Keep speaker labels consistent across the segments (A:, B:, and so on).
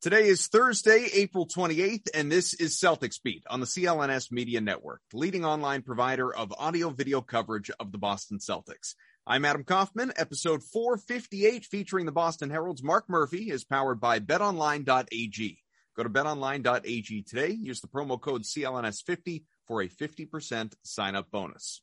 A: Today is Thursday, April 28th, and this is Celtics Beat on the CLNS Media Network, leading online provider of audio video coverage of the Boston Celtics. I'm Adam Kaufman. Episode 458 featuring the Boston Herald's Mark Murphy is powered by betonline.ag. Go to betonline.ag today. Use the promo code CLNS50 for a 50% sign up bonus.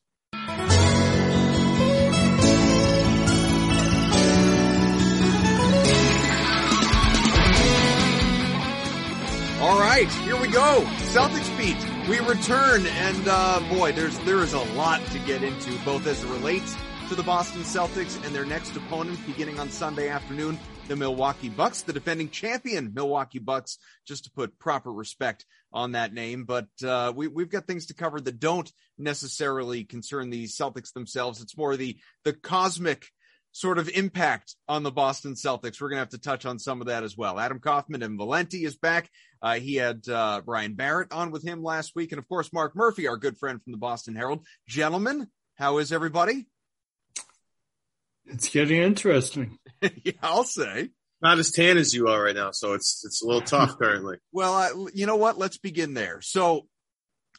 A: All right, here we go. Celtics beat. We return, and uh, boy, there's there is a lot to get into, both as it relates to the Boston Celtics and their next opponent, beginning on Sunday afternoon, the Milwaukee Bucks, the defending champion Milwaukee Bucks, just to put proper respect on that name. But uh, we, we've got things to cover that don't necessarily concern the Celtics themselves. It's more the the cosmic sort of impact on the Boston Celtics. We're going to have to touch on some of that as well. Adam Kaufman and Valenti is back. Uh, he had uh, Brian Barrett on with him last week. And of course, Mark Murphy, our good friend from the Boston Herald. Gentlemen, how is everybody?
B: It's getting interesting.
A: yeah, I'll say.
C: Not as tan as you are right now, so it's it's a little tough currently.
A: well, uh, you know what? Let's begin there. So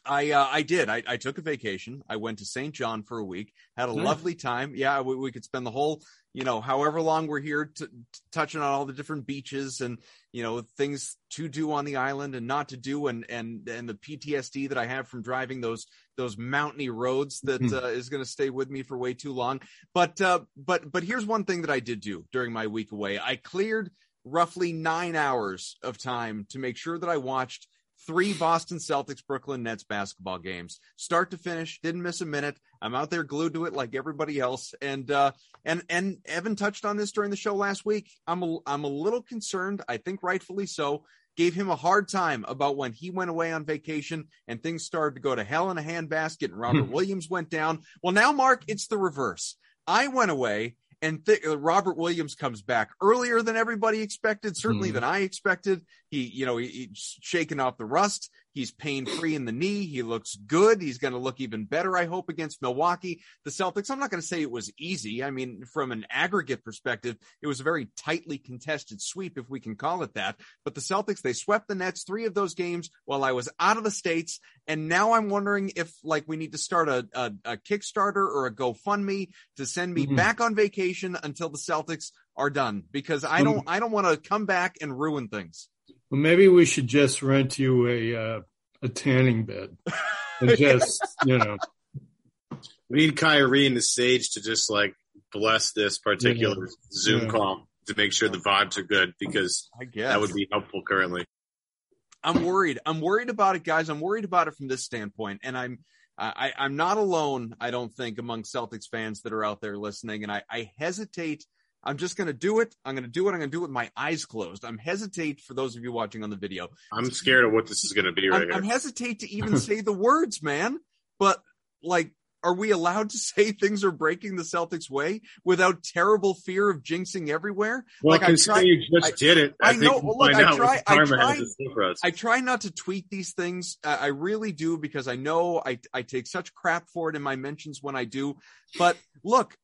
A: I uh, I did. I, I took a vacation. I went to St. John for a week. Had a nice. lovely time. Yeah, we, we could spend the whole, you know, however long we're here, t- t- touching on all the different beaches and you know things to do on the island and not to do, and and and the PTSD that I have from driving those those mountainy roads that mm-hmm. uh, is going to stay with me for way too long. But uh, but but here's one thing that I did do during my week away. I cleared roughly nine hours of time to make sure that I watched three Boston Celtics Brooklyn Nets basketball games, start to finish. Didn't miss a minute. I'm out there glued to it like everybody else. And uh, and and Evan touched on this during the show last week. I'm a, I'm a little concerned. I think rightfully so. Gave him a hard time about when he went away on vacation and things started to go to hell in a handbasket and Robert Williams went down. Well, now Mark, it's the reverse. I went away and th- uh, Robert Williams comes back earlier than everybody expected, certainly mm. than I expected. He, you know, he, he's shaking off the rust. He's pain free in the knee. He looks good. He's going to look even better, I hope, against Milwaukee. The Celtics, I'm not going to say it was easy. I mean, from an aggregate perspective, it was a very tightly contested sweep, if we can call it that. But the Celtics, they swept the Nets three of those games while I was out of the States. And now I'm wondering if, like, we need to start a, a, a Kickstarter or a GoFundMe to send me mm-hmm. back on vacation until the Celtics are done because I don't, I don't want to come back and ruin things.
B: Well, maybe we should just rent you a uh, a tanning bed and just you know.
C: We need Kyrie and the Sage to just like bless this particular yeah. Zoom yeah. call to make sure the vibes are good because I guess. that would be helpful currently.
A: I'm worried. I'm worried about it, guys. I'm worried about it from this standpoint, and I'm I, I'm not alone. I don't think among Celtics fans that are out there listening, and I, I hesitate I'm just going to do it. I'm going to do it. I'm going to do it with my eyes closed. I'm hesitate for those of you watching on the video.
C: I'm scared of what this is going to be right
A: I'm,
C: here.
A: I'm hesitate to even say the words, man. But like, are we allowed to say things are breaking the Celtics way without terrible fear of jinxing everywhere?
C: Well, like I try, you just I, did it.
A: I, I know. Well, look, I try. I try, I try not to tweet these things. Uh, I really do because I know I I take such crap for it in my mentions when I do. But look,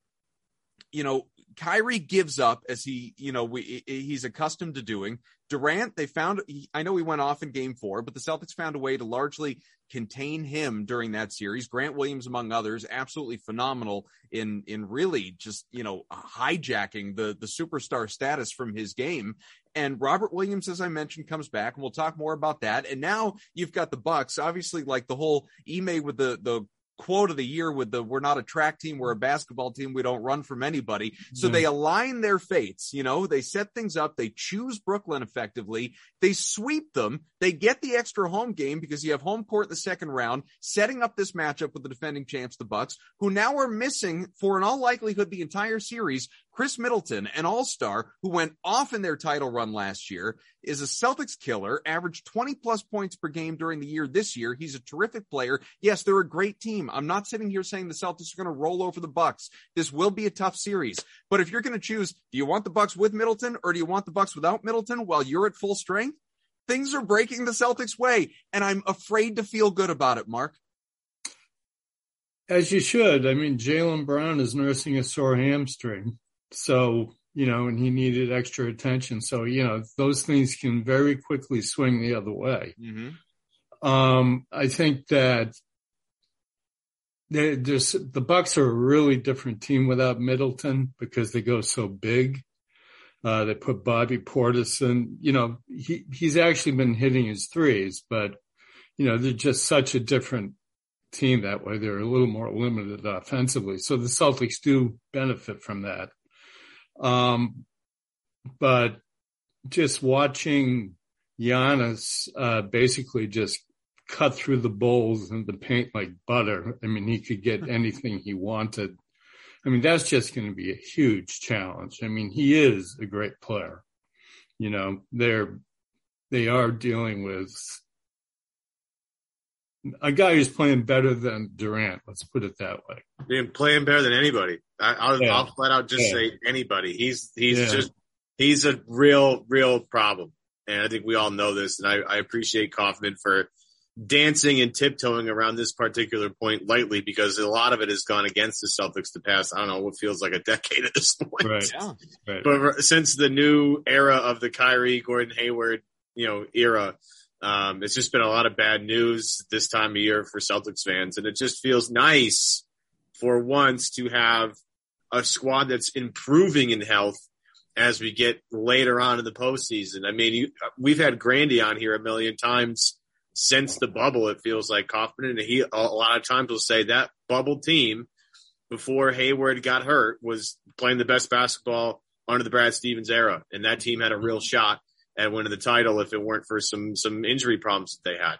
A: you know, Kyrie gives up as he, you know, we, he's accustomed to doing. Durant, they found, I know he went off in game four, but the Celtics found a way to largely contain him during that series. Grant Williams, among others, absolutely phenomenal in, in really just, you know, hijacking the, the superstar status from his game. And Robert Williams, as I mentioned, comes back and we'll talk more about that. And now you've got the Bucks, obviously like the whole Ime with the, the quote of the year with the we're not a track team we're a basketball team we don't run from anybody. So they align their fates you know they set things up they choose brooklyn effectively they sweep them they get the extra home game because you have home court in the second round setting up this matchup with the defending champs the bucks who now are missing for in all likelihood the entire series Khris Middleton, an all star who went off in their title run last year, is a Celtics killer, averaged 20 plus points per game during the year this year. He's a terrific player. Yes, they're a great team. I'm not sitting here saying the Celtics are going to roll over the Bucks. This will be a tough series. But if you're going to choose, do you want the Bucks with Middleton or do you want the Bucks without Middleton while you're at full strength? Things are breaking the Celtics way, and I'm afraid to feel good about it, Mark.
B: As you should. I mean, Jaylen Brown is nursing a sore hamstring. So, you know, and he needed extra attention. So, you know, those things can very quickly swing the other way. Mm-hmm. Um, I think that there's the Bucks are a really different team without Middleton because they go so big. Uh, they put Bobby Portis in, you know, he, he's actually been hitting his threes, but, you know, they're just such a different team that way. They're a little more limited offensively. So the Celtics do benefit from that. Um, but just watching Giannis uh, basically just cut through the Bulls and the paint like butter. I mean, he could get anything he wanted. I mean, that's just going to be a huge challenge. I mean, he is a great player. You know, they're they are dealing with a guy who's playing better than Durant. Let's put it that way.
C: Being playing better than anybody. I, will yeah. flat out just yeah. say anybody. He's he's yeah. just he's a real real problem, and I think we all know this. And I, I appreciate Kaufman for dancing and tiptoeing around this particular point lightly because a lot of it has gone against the Celtics the past, I don't know, what feels like a decade at this point. Right. Yeah. Right. But since the new era of the Kyrie, Gordon Hayward, you know, era, um, it's just been a lot of bad news this time of year for Celtics fans. And it just feels nice for once to have a squad that's improving in health as we get later on in the postseason. I mean, you, we've had Grandy on here a million times since the bubble. It feels like Kaufman, and he a lot of times will say that bubble team before Hayward got hurt was playing the best basketball under the Brad Stevens era, and that team had a real shot at winning the title if it weren't for some some injury problems that they had.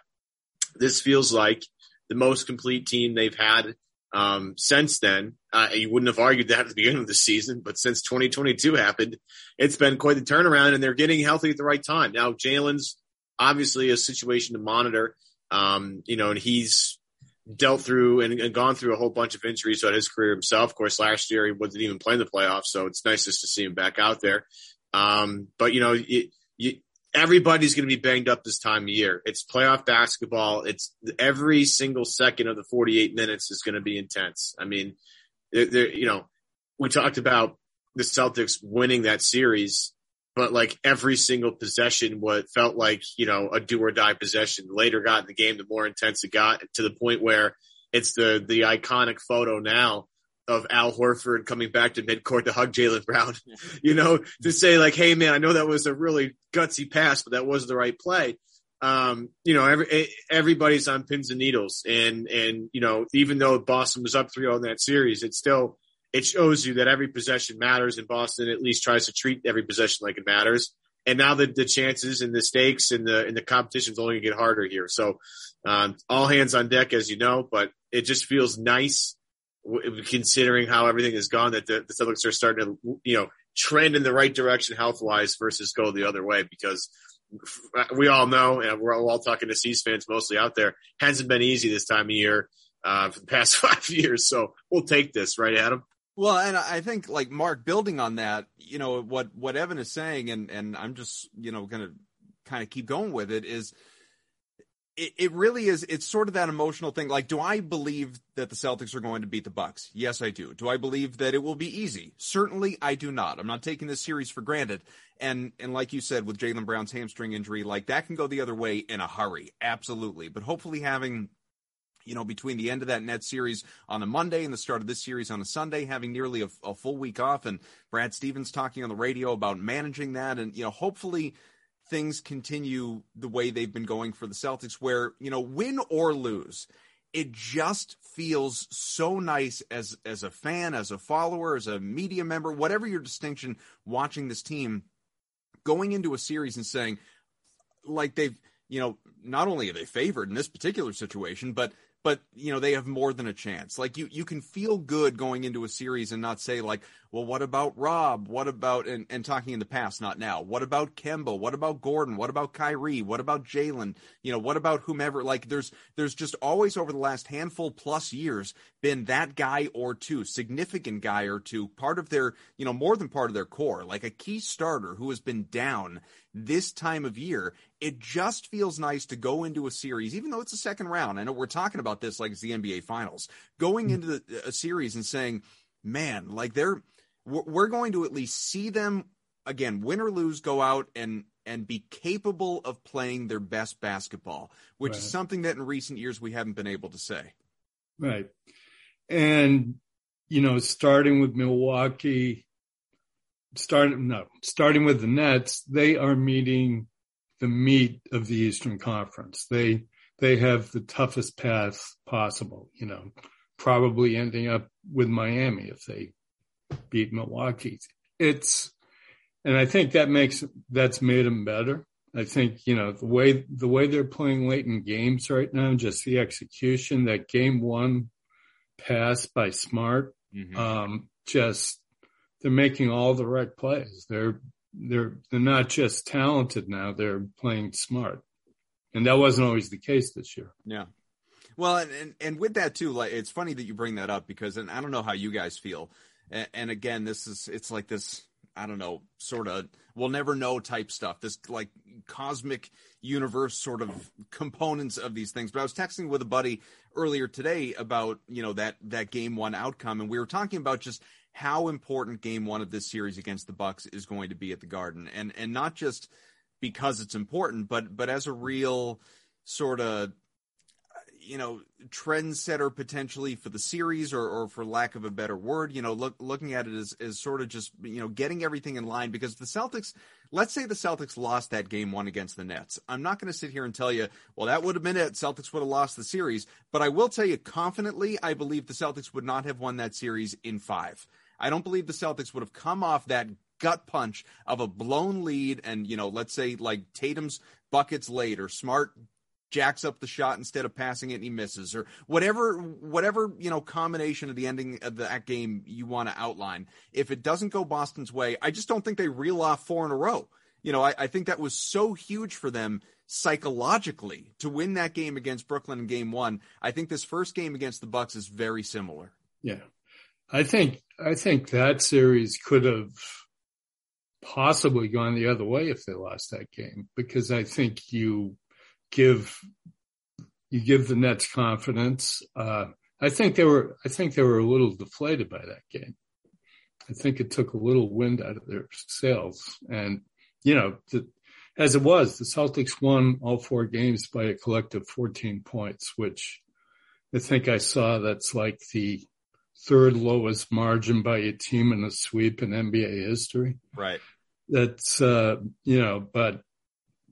C: This feels like the most complete team they've had um, since then. Uh, you wouldn't have argued that at the beginning of the season, but since 2022 happened, it's been quite the turnaround, and they're getting healthy at the right time. Now, Jaylen's obviously a situation to monitor, um, you know, and he's dealt through and, and, gone through a whole bunch of injuries throughout his career himself. Of course, last year he wasn't even playing the playoffs, so it's nice just to see him back out there. Um, but you know, it, you, everybody's going to be banged up this time of year. It's playoff basketball. It's every single second of the 48 minutes is going to be intense. I mean, there, you know, we talked about the Celtics winning that series, but like every single possession, what felt like, you know, a do or die possession later got in the game, the more intense it got to the point where it's the, the iconic photo now of Al Horford coming back to midcourt to hug Jaylen Brown, you know, to say like, Hey man, I know that was a really gutsy pass, but that was the right play. Um, you know, every, everybody's on pins and needles and, and, you know, even though Boston was up 3 in that series, it still, it shows you that every possession matters and Boston at least tries to treat every possession like it matters. And now the, the chances and the stakes and the, and the competition is only gonna get harder here. So, um, all hands on deck, as you know, but it just feels nice considering how everything has gone, that the, the Celtics are starting to, you know, trend in the right direction health wise versus go the other way because we all know, and we're all talking to C's fans mostly out there, hasn't been easy this time of year uh, for the past five years. So we'll take this, right, Adam?
A: Well, and I think like Mark, building on that, you know what what Evan is saying, and and I'm just you know going to kind of keep going with it is it, it really is. It's sort of that emotional thing. Like, do I believe that the Celtics are going to beat the Bucks? Yes, I do. Do I believe that it will be easy? Certainly, I do not. I'm not taking this series for granted. And and like you said, with jaylen Brown's hamstring injury, like that can go the other way in a hurry. Absolutely. But hopefully, having you know, between the end of that net series on a Monday and the start of this series on a Sunday, having nearly a, a, full week off, and Brad Stevens talking on the radio about managing that, and you know, hopefully things continue the way they've been going for the Celtics, where, you know, win or lose, it just feels so nice as as a fan, as a follower, as a media member, whatever your distinction watching this team, going into a series and saying, like they've, you know, not only are they favored in this particular situation, but but you know they have more than a chance. Like you, you can feel good going into a series and not say like, well, what about Rob? What about and, and talking in the past, not now. What about Kemba? What about Gordon? What about Kyrie? What about Jaylen? You know, what about whomever? Like there's there's just always over the last handful plus years been that guy or two, significant guy or two, part of their you know more than part of their core, like a key starter who has been down this time of year, it just feels nice to go into a series, even though it's a second round. I know we're talking about this like it's the NBA Finals, going mm. into the, a series and saying, "Man, like they're we're going to at least see them again, win or lose, go out and and be capable of playing their best basketball, which right. is something that in recent years we haven't been able to say."
B: Right, and you know, starting with Milwaukee starting no starting with the Nets, they are meeting the meat of the Eastern Conference. They they have the toughest path possible. You know, probably ending up with Miami if they beat Milwaukee. It's and I think that makes that's made them better. I think you know the way the way they're playing late in games right now, just the execution. That game one pass by Smart, mm-hmm. um, just they're making all the right plays. They're they're they're not just talented now; they're playing smart, and that wasn't always the case this year.
A: Yeah. Well, and, and, and with that too, like it's funny that you bring that up because, and I don't know how you guys feel, and, again, this is it's like this I don't know, sort of we'll never know type stuff. This like cosmic universe sort of components of these things. But I was texting with a buddy earlier today about, you know, that that game one outcome and we were talking about just how important game one of this series against the Bucks is going to be at the Garden, and and not just because it's important, but but as a real sort of you know trendsetter potentially for the series or, or for lack of a better word you know look, looking at it as, as sort of just you know getting everything in line because the celtics let's say the celtics lost that game one against the nets. I'm not going to sit here and tell you well that would have been it. Celtics would have lost the series. But i will tell you confidently i believe the celtics would not have won that series in five. I don't believe the Celtics would have come off that gut punch of a blown lead and, you know, let's say like Tatum's buckets late or Smart jacks up the shot instead of passing it and he misses or whatever whatever you know combination of the ending of that game you want to outline. If it doesn't go boston's way i just don't think they reel off four in a row. You know I, I think that was so huge for them psychologically to win that game against brooklyn in game one. I think this first game against the bucks is very similar.
B: Yeah. I think I think that series could have possibly gone the other way if they lost that game because I think you give you give the Nets confidence. Uh, I think they were I think they were a little deflated by that game. I think it took a little wind out of their sails, and you know, the, as it was, the Celtics won all four games by a collective 14 points, which I think I saw that's like the third lowest margin by a team in a sweep in NBA history.
A: Right.
B: That's uh, you know, but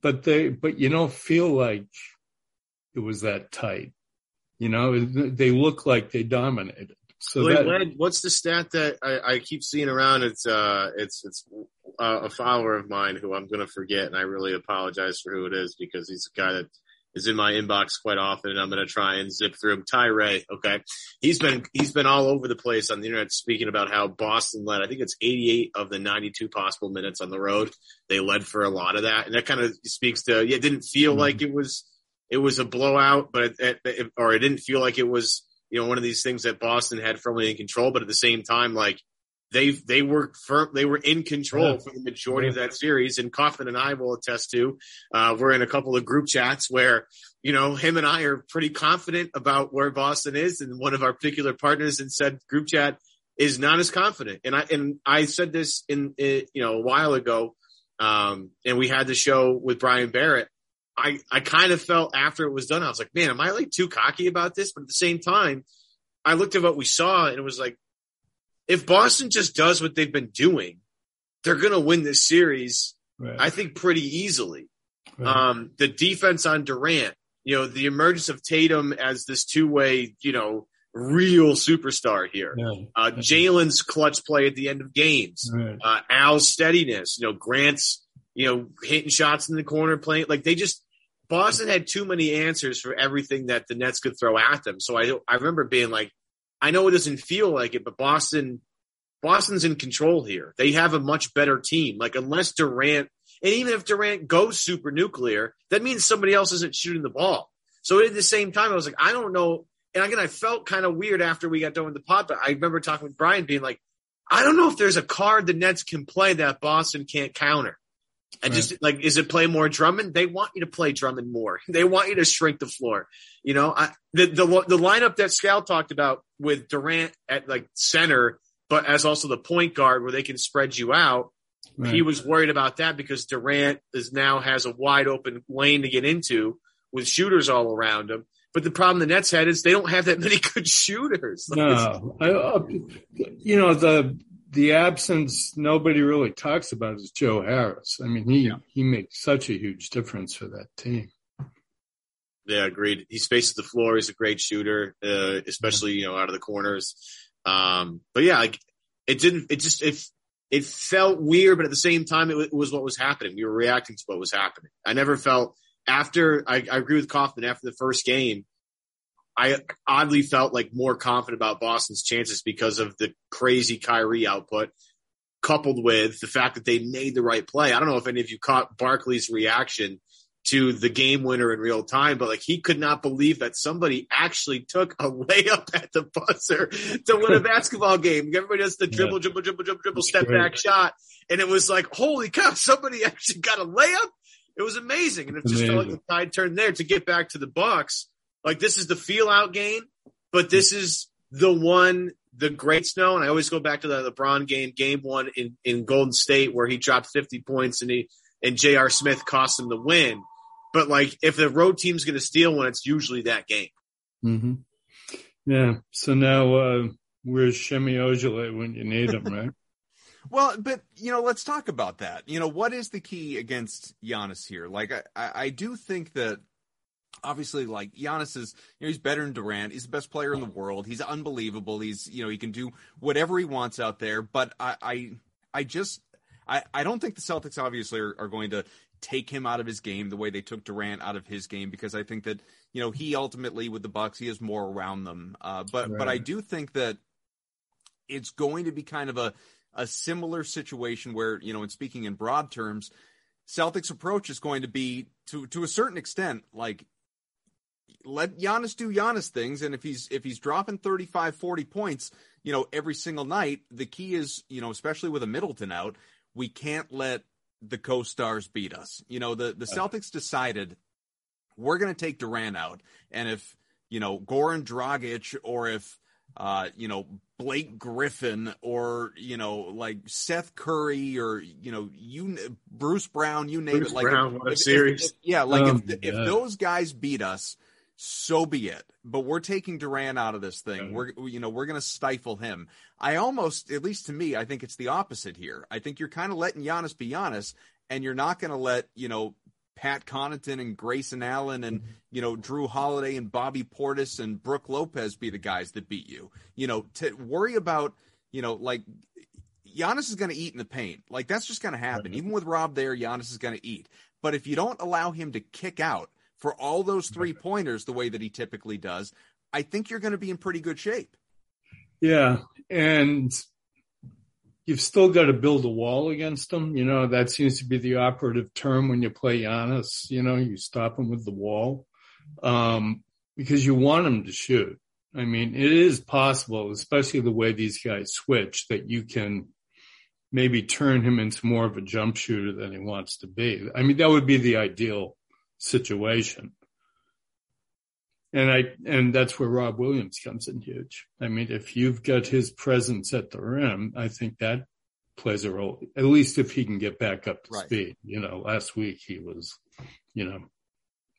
B: but they but you don't feel like it was that tight. You know, they look like they dominated. So
C: Wait, that, what's the stat that I, I, keep seeing around? It's uh, it's it's uh, a follower of mine who I'm going to forget, and I really apologize for who it is because he's a guy that is in my inbox quite often, and I'm going to try and zip through him. Ty Ray, okay, he's been he's been all over the place on the internet speaking about how Boston led. I think it's 88 of the 92 possible minutes on the road. They led for a lot of that, and that kind of speaks to yeah. It didn't feel mm-hmm. like it was it was a blowout, but it, it, or it didn't feel like it was you know one of these things that Boston had firmly in control. But at the same time, like they they were firm, they were in control yeah. for the majority yeah. of that series. And Kaufman and I will attest to. Uh, we're in a couple of group chats where you know him and I are pretty confident about where Boston is, and one of our particular partners in said group chat is not as confident. And I and I said this in, in you know a while ago, um, and we had the show with Brian Barrett. I I kind of felt after it was done, I was like, man, am I like too cocky about this? But at the same time, I looked at what we saw and it was like, if Boston just does what they've been doing, they're going to win this series. Right. I think pretty easily. Right. Um, the defense on Durant, you know, the emergence of Tatum as this two way, you know, real superstar here. Yeah. Uh, Jaylen's clutch play at the end of games. Right. Uh, Al's steadiness, you know, Grant's, you know, hitting shots in the corner, playing like they just, Boston had too many answers for everything that the Nets could throw at them. So I, I remember being like, I know it doesn't feel like it, but Boston, Boston's in control here. They have a much better team. Like unless Durant, and even if Durant goes super nuclear, that means somebody else isn't shooting the ball. So at the same time, I was like, I don't know and again, I felt kind of weird after we got done with the pot, but I remember talking with Brian being like, I don't know if there's a card the Nets can play that Boston can't counter. And right. just like, is it play more Drummond? They want you to play Drummond more. They want you to shrink the floor. You know, I, the, the, the lineup that Scal talked about with Durant at like center, but as also the point guard where they can spread you out. Right. He was worried about that because Durant is now has a wide open lane to get into with shooters all around him. But the problem the Nets had is they don't have that many good shooters.
B: no, I, uh, you know the the absence nobody really talks about is Joe Harris. I mean, he yeah. he makes such a huge difference for that team.
C: Yeah, agreed. He spaces the floor. He's a great shooter, uh, especially you know out of the corners. Um, but yeah, like it didn't. It just it it felt weird, but at the same time, it, it was what was happening. We were reacting to what was happening. I never felt after I, I agree with Kaufman after the first game, I oddly felt like more confident about Boston's chances because of the crazy Kyrie output, coupled with the fact that they made the right play. I don't know if any of you caught Barkley's reaction to the game winner in real time, but like he could not believe that somebody actually took a layup at the buzzer to win a basketball game. Everybody does the dribble, yeah. dribble, dribble, dribble, dribble, step back shot. And it was like, holy cow, somebody actually got a layup it was amazing, and it just felt like the tide turned there to get back to the Bucks. Like this is the feel out game, but this is the one the greats know. And I always go back to the LeBron game, game one in, in Golden State where he dropped 50 points and he, and J.R. Smith cost him the win. But like, if the road team's going to steal one, it's usually that game.
B: Mm-hmm. Yeah. So now, uh, where's Semi Ojeleye when you need him, right?
A: Well, but you know, let's talk about that. You know, what is the key against Giannis here? Like, I, I, I do think that obviously, like Giannis is, you know, he's better than Durant. He's the best player in the world. He's unbelievable. He's, you know, he can do whatever he wants out there. But I, I, I just, I, I don't think the Celtics obviously are, are going to take him out of his game the way they took Durant out of his game because I think that you know he ultimately with the Bucks he is more around them. Uh, but right. but I do think that it's going to be kind of a a similar situation where, you know, in speaking in broad terms, Celtics approach is going to be to to a certain extent like let Giannis do Giannis things and if he's if he's dropping 35 40 points, you know, every single night, the key is, you know, especially with a Middleton out, we can't let the co-stars beat us. You know, the the Celtics decided we're going to take Durant out and if, you know, Goran Dragic or if uh, you know, Blake Griffin or, you know, like Seth Curry or, you know, you, Bruce Brown, you name
C: Bruce
A: it. Like,
C: Brown, what a series.
A: If, if, yeah. Like oh, if, if those guys beat us, so be it. But we're taking Durant out of this thing. Mm-hmm. We're, you know, we're going to stifle him. I almost, at least to me, I think it's the opposite here. I think you're kind of letting Giannis be Giannis and you're not going to let, you know, Pat Connaughton and Grayson Allen and mm-hmm. you know Jrue Holiday and Bobby Portis and Brook Lopez be the guys that beat you. You know, to worry about you know like Giannis is going to eat in the paint. Like that's just going to happen. Even with Rob there, Giannis is going to eat. But if you don't allow him to kick out for all those three pointers the way that he typically does, I think you're going to be in pretty good shape.
B: Yeah, and you've still got to build a wall against them. You know, that seems to be the operative term when you play Giannis. You know, you stop him with the wall um, because you want him to shoot. I mean, it is possible, especially the way these guys switch, that you can maybe turn him into more of a jump shooter than he wants to be. I mean, that would be the ideal situation. And I, and that's where Rob Williams comes in huge. I mean, if you've got his presence at the rim, I think that plays a role, at least if he can get back up to right. speed. You know, last week he was, you know,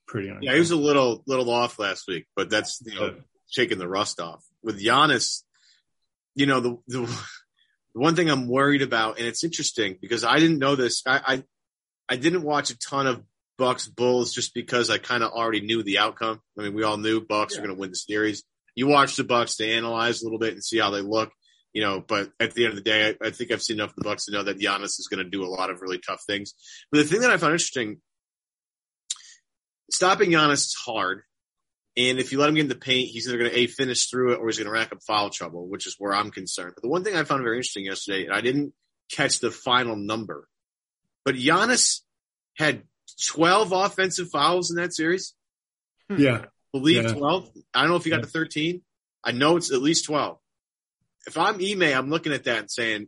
B: pretty.
C: On Yeah, he was a little, little off last week, but that's, you know, shaking the rust off. With Giannis, you know, the, the, the one thing I'm worried about, and it's interesting because I didn't know this. I, I, I didn't watch a ton of Bucks Bulls just because I kind of already knew the outcome. I mean, we all knew Bucks yeah. were going to win the series. You watch the Bucks to analyze a little bit and see how they look, you know. But at the end of the day, I, I think I've seen enough of the Bucks to know that Giannis is going to do a lot of really tough things. But the thing that I found interesting, stopping Giannis is hard. And if you let him get in the paint, he's either going to a finish through it or he's going to rack up foul trouble, which is where I'm concerned. But the one thing I found very interesting yesterday, and I didn't catch the final number, but Giannis had 12 offensive fouls in that series.
B: Hmm. Yeah. I
C: believe yeah. 12. I don't know if he got yeah. to 13. I know it's at least 12. If I'm Ime, I'm looking at that and saying,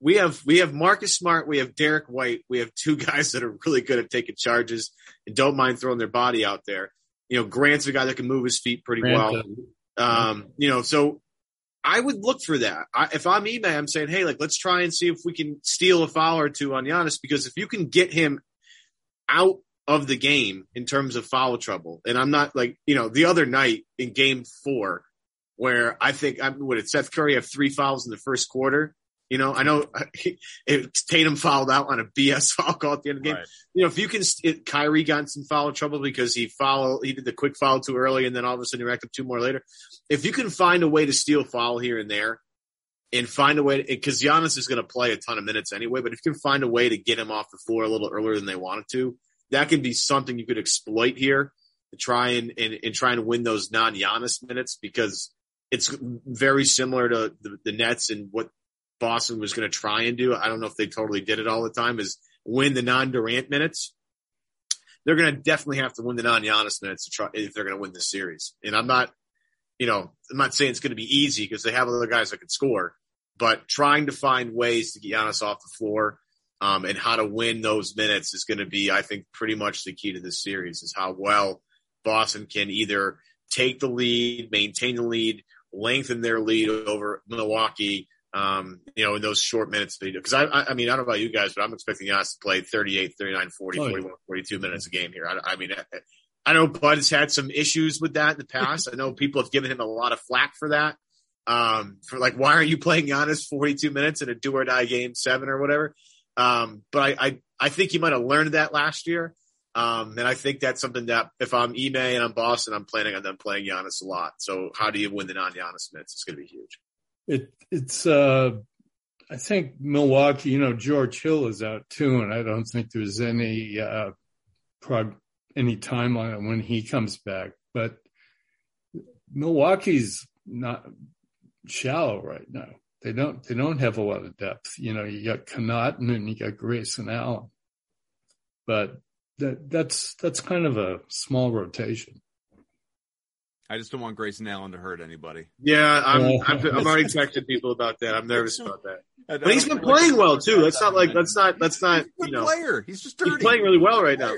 C: we have, we have Marcus Smart. We have Derrick White. We have two guys that are really good at taking charges and don't mind throwing their body out there. You know, Grant's a guy that can move his feet pretty Grant, well. Um, you know, so I would look for that. I, if I'm Ime, I'm saying, hey, like, let's try and see if we can steal a foul or two on Giannis because if you can get him out of the game in terms of foul trouble. And I'm not like, you know, the other night in game four, where I think, I would it Seth Curry have three fouls in the first quarter? You know, I know it, Tatum fouled out on a BS foul call at the end of the game. Right. You know, if you can, it, Kyrie got in some foul trouble because he foul, he did the quick foul too early and then all of a sudden he racked up two more later. If you can find a way to steal foul here and there and find a way because Giannis is going to play a ton of minutes anyway. But if you can find a way to get him off the floor a little earlier than they wanted to, that can be something you could exploit here to try and and, and try and win those non Giannis minutes because it's very similar to the, the Nets and what Boston was going to try and do. I don't know if they totally did it all the time. Is win the non Durant minutes. They're going to definitely have to win the non Giannis minutes to try if they're going to win this series. And I'm not, you know, I'm not saying it's going to be easy because they have other guys that can score but trying to find ways to get Giannis off the floor um, and how to win those minutes is going to be, I think, pretty much the key to this series is how well Boston can either take the lead, maintain the lead, lengthen their lead over Milwaukee, um, you know, in those short minutes they do. Cause I, I, I, mean, I don't know about you guys, but I'm expecting Giannis to play 38, 39, 40, oh, 41, 42 minutes a game here. I, I mean, I, I know Bud has had some issues with that in the past. I know people have given him a lot of flack for that um, for like, why aren't you playing Giannis 42 minutes in a do or die game seven or whatever? Um, but I, I, I think he might have learned that last year. Um, and I think that's something that if I'm Ime and I'm Boston, I'm planning on them playing Giannis a lot. So how do you win the non-Giannis minutes? It's going to be huge.
B: It, it's, uh, I think Milwaukee, you know, George Hill is out too, and I don't think there's any, uh, prog- any timeline on when he comes back, but Milwaukee's not shallow right now. They don't they don't have a lot of depth. You know, you got Connaughton and you got Grayson Allen, but that that's that's kind of a small rotation.
A: I just don't want Grayson Allen to hurt anybody.
C: Yeah, I'm I'm, I'm already texting people about that. I'm nervous about that. But he's been playing well too. That's not like that's not that's not you know.
A: Player, he's just dirty.
C: he's playing really well right now.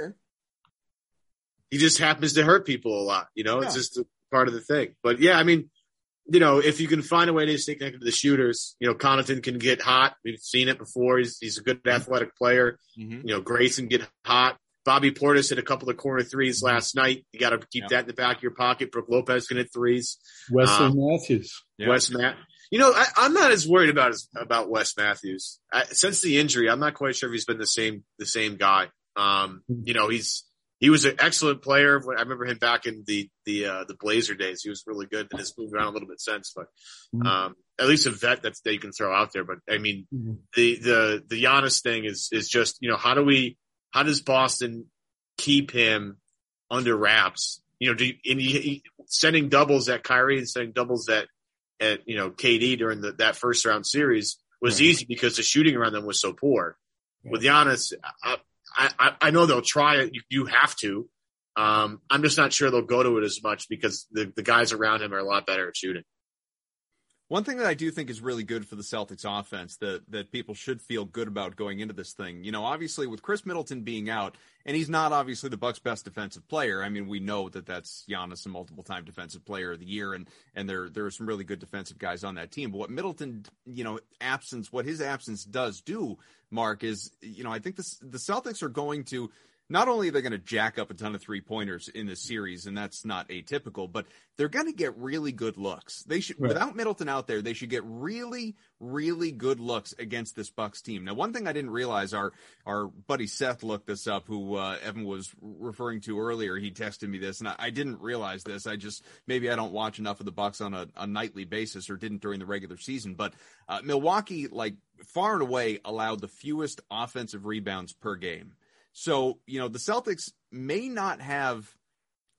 C: He just happens to hurt people a lot. You know, yeah. it's just part of the thing. But yeah, I mean, you know, if you can find a way to stay connected to the shooters, you know, Connaughton can get hot. We've seen it before. He's, he's a good athletic player. Mm-hmm. You know, Grayson get hot. Bobby Portis hit a couple of corner threes last night. You got to keep yeah. that in the back of your pocket. Brook Lopez can hit threes.
B: Wesley um, Matthews.
C: Yeah. Wes Matt. You know, I, am not as worried about as, about Wes Matthews I, since the injury. I'm not quite sure if he's been the same the same guy. Um, mm-hmm. you know, he's he was an excellent player. I remember him back in the the uh, the Blazer days. He was really good, and has moved around a little bit since. But mm-hmm. um, at least a vet that's that you can throw out there. But I mean, mm-hmm. the the the Giannis thing is is just you know how do we how does Boston keep him under wraps? You know, do you, and he, he, sending doubles at Kyrie and sending doubles at at you know KD during the, that first round series was easy because the shooting around them was so poor. With Giannis, I, I, I know they'll try it. You, you have to. Um, I'm just not sure they'll go to it as much because the, the guys around him are a lot better at shooting.
A: One thing that I do think is really good for the Celtics offense that that people should feel good about going into this thing. You know, obviously with Khris Middleton being out, and he's not obviously the Bucks' best defensive player. I mean, we know that that's Giannis, a multiple-time defensive player of the year, and and there there are some really good defensive guys on that team. But what Middleton, you know, absence, what his absence does do, Mark, is you know, I think this the Celtics are going to not only are they going to jack up a ton of three pointers in this series, and that's not atypical, but they're going to get really good looks. They should, right. without Middleton out there, they should get really, really good looks against this Bucks team. Now, one thing I didn't realize, our our buddy Seth looked this up, who uh, Evan was referring to earlier. He texted me this, and I, I, didn't realize this. I just maybe I don't watch enough of the Bucks on a, a nightly basis, or didn't during the regular season. But uh, Milwaukee, like far and away, allowed the fewest offensive rebounds per game. So, you know, the Celtics may not have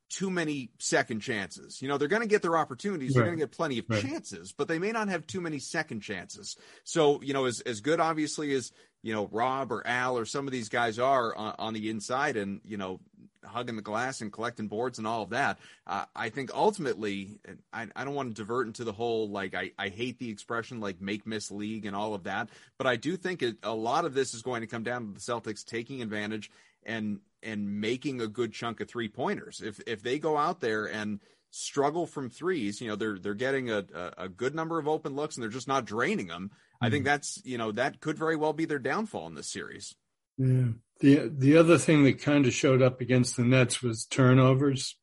A: too many second chances. You know, they're going to get their opportunities. They're going to get plenty of right. chances, but they may not have too many second chances. So, you know, as, as good obviously as, you know, Rob or Al or some of these guys are on, on the inside and, you know, hugging the glass and collecting boards and all of that. Uh, I think ultimately, I, I don't want to divert into the whole, like, I, I hate the expression like make miss league and all of that, but I do think it, a lot of this is going to come down to the Celtics taking advantage and and making a good chunk of three pointers. If if they go out there and struggle from threes, you know, they're they're getting a, a, good number of open looks and they're just not draining them. I think mm-hmm. that's you know that could very well be their downfall in this series.
B: Yeah. The the other thing that kind of showed up against the Nets was turnovers.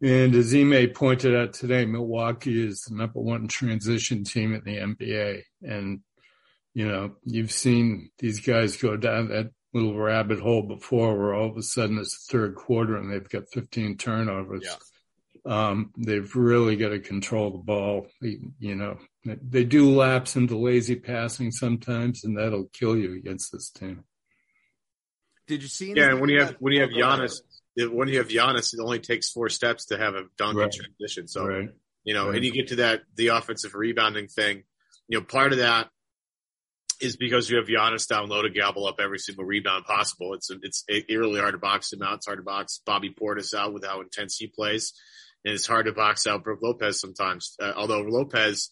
B: And as Ime pointed out today, Milwaukee is the number one transition team in the NBA. And, you know, you've seen these guys go down that little rabbit hole before where all of a sudden it's the third quarter and they've got 15 turnovers. Yeah. Um, they've really got to control the ball. You know, they do lapse into lazy passing sometimes, and that'll kill you against this team.
A: Did you see?
C: Yeah, when you have when you have Giannis, when you have Giannis, it only takes four steps to have a dunk right. transition. So right. you know, right. and you get to that the offensive rebounding thing. You know, part of that is because you have Giannis down low to gobble up every single rebound possible. It's it's really hard to box him out. It's hard to box Bobby Portis out with how intense he plays, and it's hard to box out Brook Lopez sometimes. Uh, although Lopez,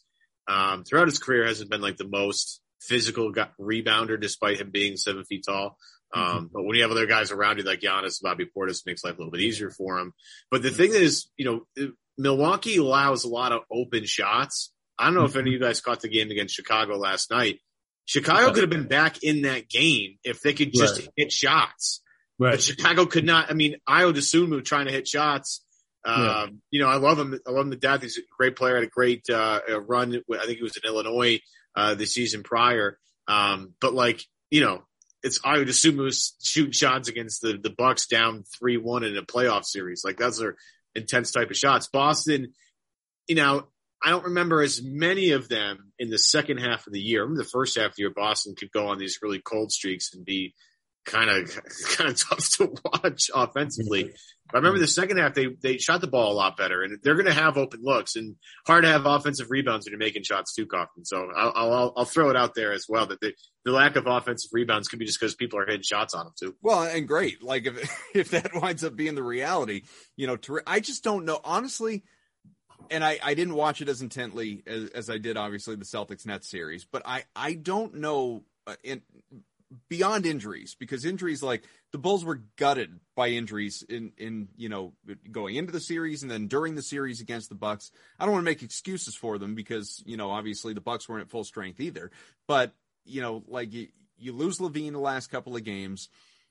C: um, throughout his career, hasn't been like the most physical rebounder, despite him being seven feet tall. Um, mm-hmm. But when you have other guys around you like Giannis, Bobby Portis makes life a little bit easier for him. But the thing is, you know, Milwaukee allows a lot of open shots. I don't know if any of you guys caught the game against Chicago last night Chicago could have been back in that game if they could just right. hit shots. Right. But Chicago could not. I mean, Ayo Dosunmu trying to hit shots. Uh, You know, I love him. I love him to death. He's a great player. Had a great uh, run. I think he was in Illinois uh, the season prior. Um, but like, you know, it's Ayo Dosunmu shooting shots against the the Bucks down three one in a playoff series. Like those are intense type of shots. Boston, you know, I don't remember as many of them in the second half of the year. I remember the first half of the year, Boston could go on these really cold streaks and be kind of kind of tough to watch offensively. But I remember the second half they they shot the ball a lot better, and they're going to have open looks and hard to have offensive rebounds when you're making shots too, Kaufman. So I'll, I'll I'll throw it out there as well that the the lack of offensive rebounds could be just because people are hitting shots on them too.
A: Well, and great, like if if that winds up being the reality, you know, to, I just don't know honestly and I, I didn't watch it as intently as, as I did obviously the Celtics Nets series, but I, I don't know uh, in, beyond injuries because injuries like the Bulls were gutted by injuries in in you know going into the series and then during the series against the Bucks. I don't want to make excuses for them because you know obviously the Bucks weren't at full strength either, but you know like you, you lose LaVine the last couple of games.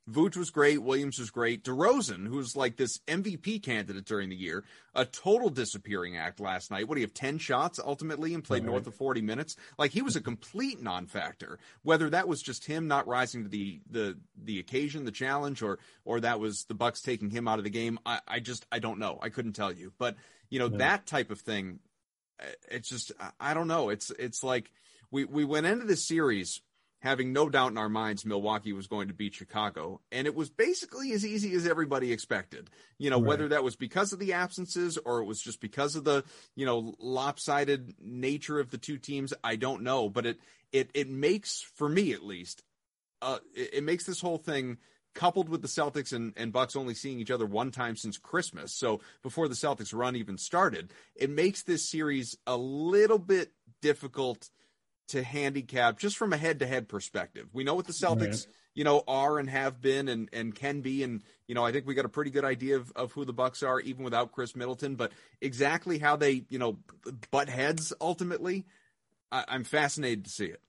A: Vooch was great. Williams was great. DeRozan, who's like this MVP candidate during the year, a total disappearing act last night. What do you have? 10 shots ultimately and played right. north of 40 minutes. Like he was a complete non factor. Whether that was just him not rising to the, the, the occasion, the challenge, or, or that was the Bucks taking him out of the game, I, I just, I don't know. I couldn't tell you. But, you know, yeah. that type of thing, eh, it's just, I don't know. It's, it's like we, we went into this series having no doubt in our minds Milwaukee was going to beat Chicago. And it was basically as easy as everybody expected. You know, right. whether that was because of the absences or it was just because of the, you know, lopsided nature of the two teams, I don't know. But it it it makes, for me at least, uh, it, it makes this whole thing coupled with the Celtics and, and Bucks only seeing each other one time since Christmas, so before the Celtics run even started, it makes this series a little bit difficult to handicap just from a head to head perspective. We know what the Celtics, right. you know, are and have been and, and can be. And, you know, I think we got a pretty good idea of, of who the Bucks are, even without Khris Middleton, but exactly how they, you know, butt heads ultimately, I, I'm fascinated to see it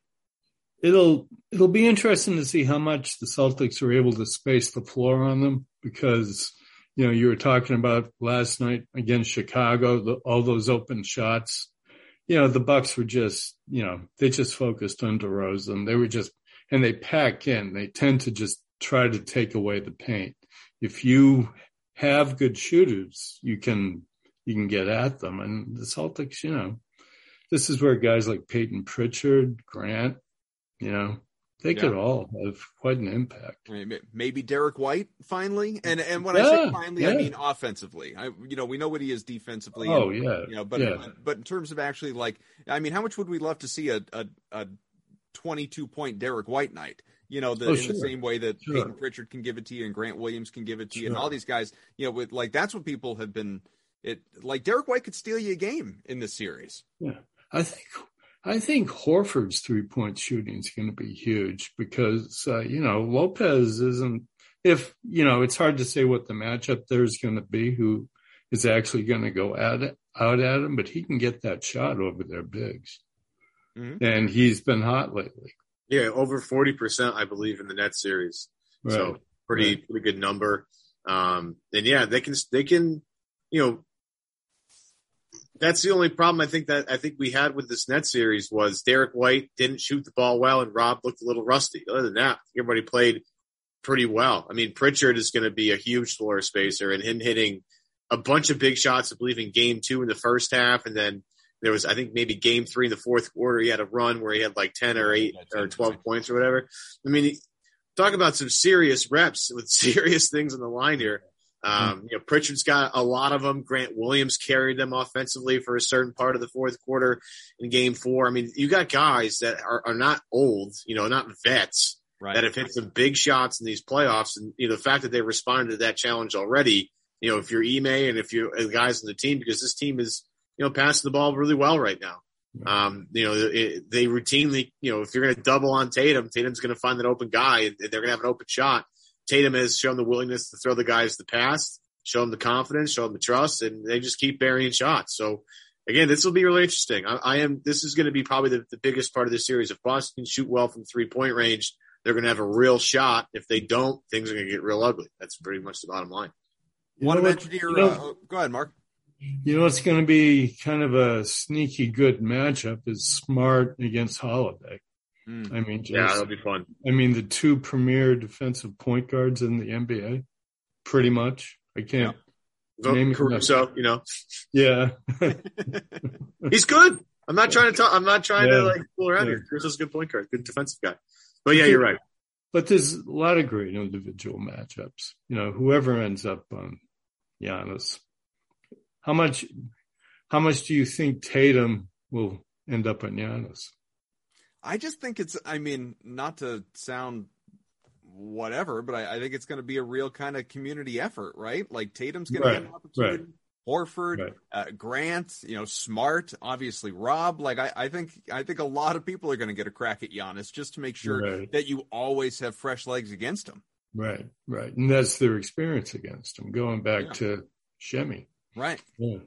B: it'll it'll be interesting to see how much the Celtics are able to space the floor on them because you know you were talking about last night against Chicago the, all those open shots. You know the Bucks were just you know they just focused on DeRozan. They were just and they pack in. They tend to just try to take away the paint. If you have good shooters, you can you can get at them. And the Celtics, you know, this is where guys like Payton Pritchard, Grant, you know, they yeah. could all have quite an impact.
A: Maybe Derrick White finally, and and when yeah, I say finally, yeah. I mean offensively. I you know we know what he is defensively.
B: Oh and, yeah,
A: you know, but but in terms of actually like, I mean, how much would we love to see a a, a twenty two point Derrick White night? You know, the, oh, in sure. the same way that sure. Payton Pritchard can give it to you and Grant Williams can give it to sure. you, and all these guys, you know, with like that's what people have been. It like Derrick White could steal you a game in this series.
B: Yeah, I think I think Horford's three point shooting is going to be huge because, uh, you know, Lopez isn't, if, you know, it's hard to say what the matchup there is going to be, who is actually going to go at it, out at him, but he can get that shot over their bigs. Mm-hmm. And he's been hot lately.
C: Yeah, over 40%, I believe, in the net series. Right. So pretty, right. pretty good number. Um, and yeah, they can, they can, you know, that's the only problem I think that I think we had with this net series was Derrick White didn't shoot the ball well and Rob looked a little rusty. Other than that, everybody played pretty well. I mean, Pritchard is going to be a huge floor spacer and him hitting a bunch of big shots, I believe in game two in the first half. And then there was, I think maybe game three in the fourth quarter, he had a run where he had like 10 or eight or 12 points or whatever. I mean, talk about some serious reps with serious things on the line here. Um, you know, Pritchard's got a lot of them. Grant Williams carried them offensively for a certain part of the fourth quarter in game four. I mean, you got guys that are, are not old, you know, not vets right. that have hit some big shots in these playoffs. And, you know, the fact that they responded to that challenge already, you know, if you're Ime and if you're the guys on the team, because this team is, you know, passing the ball really well right now. Um, you know, it, they routinely, you know, if you're going to double on Tatum, Tatum's going to find that open guy and they're going to have an open shot. Tatum has shown the willingness to throw the guys the pass, show them the confidence, show them the trust, and they just keep burying shots. So again, this will be really interesting. I, I am. This is going to be probably the, the biggest part of the series. If Boston can shoot well from three point range, they're going to have a real shot. If they don't, things are going to get real ugly. That's pretty much the bottom line.
A: You Want to mention your? You know, uh, go ahead, Mark.
B: You know, it's going to be kind of a sneaky good matchup is Smart against Holiday. Mm. I mean, just,
C: yeah, that'll be fun.
B: I mean, the two premier defensive point guards in the NBA, pretty much. I can't
C: yeah. name Caruso, you know.
B: Yeah,
C: he's good. I'm not trying to talk. I'm not trying yeah. to like fool around yeah. here. Caruso's a good point guard, good defensive guy. But yeah, you're right.
B: But there's a lot of great individual matchups. You know, whoever ends up on Giannis, how much, how much do you think Tatum will end up on Giannis?
A: I just think it's, I mean, not to sound whatever, but I, I think it's going to be a real kind of community effort, right? Like Tatum's going right, to get an opportunity. Right. Horford, right. uh, Grant, you know, Smart, obviously Rob. Like I, I think, I think a lot of people are going to get a crack at Giannis just to make sure right. that you always have fresh legs against him.
B: Right, right, and that's their experience against him. Going back yeah. to Semi,
A: right? Yeah,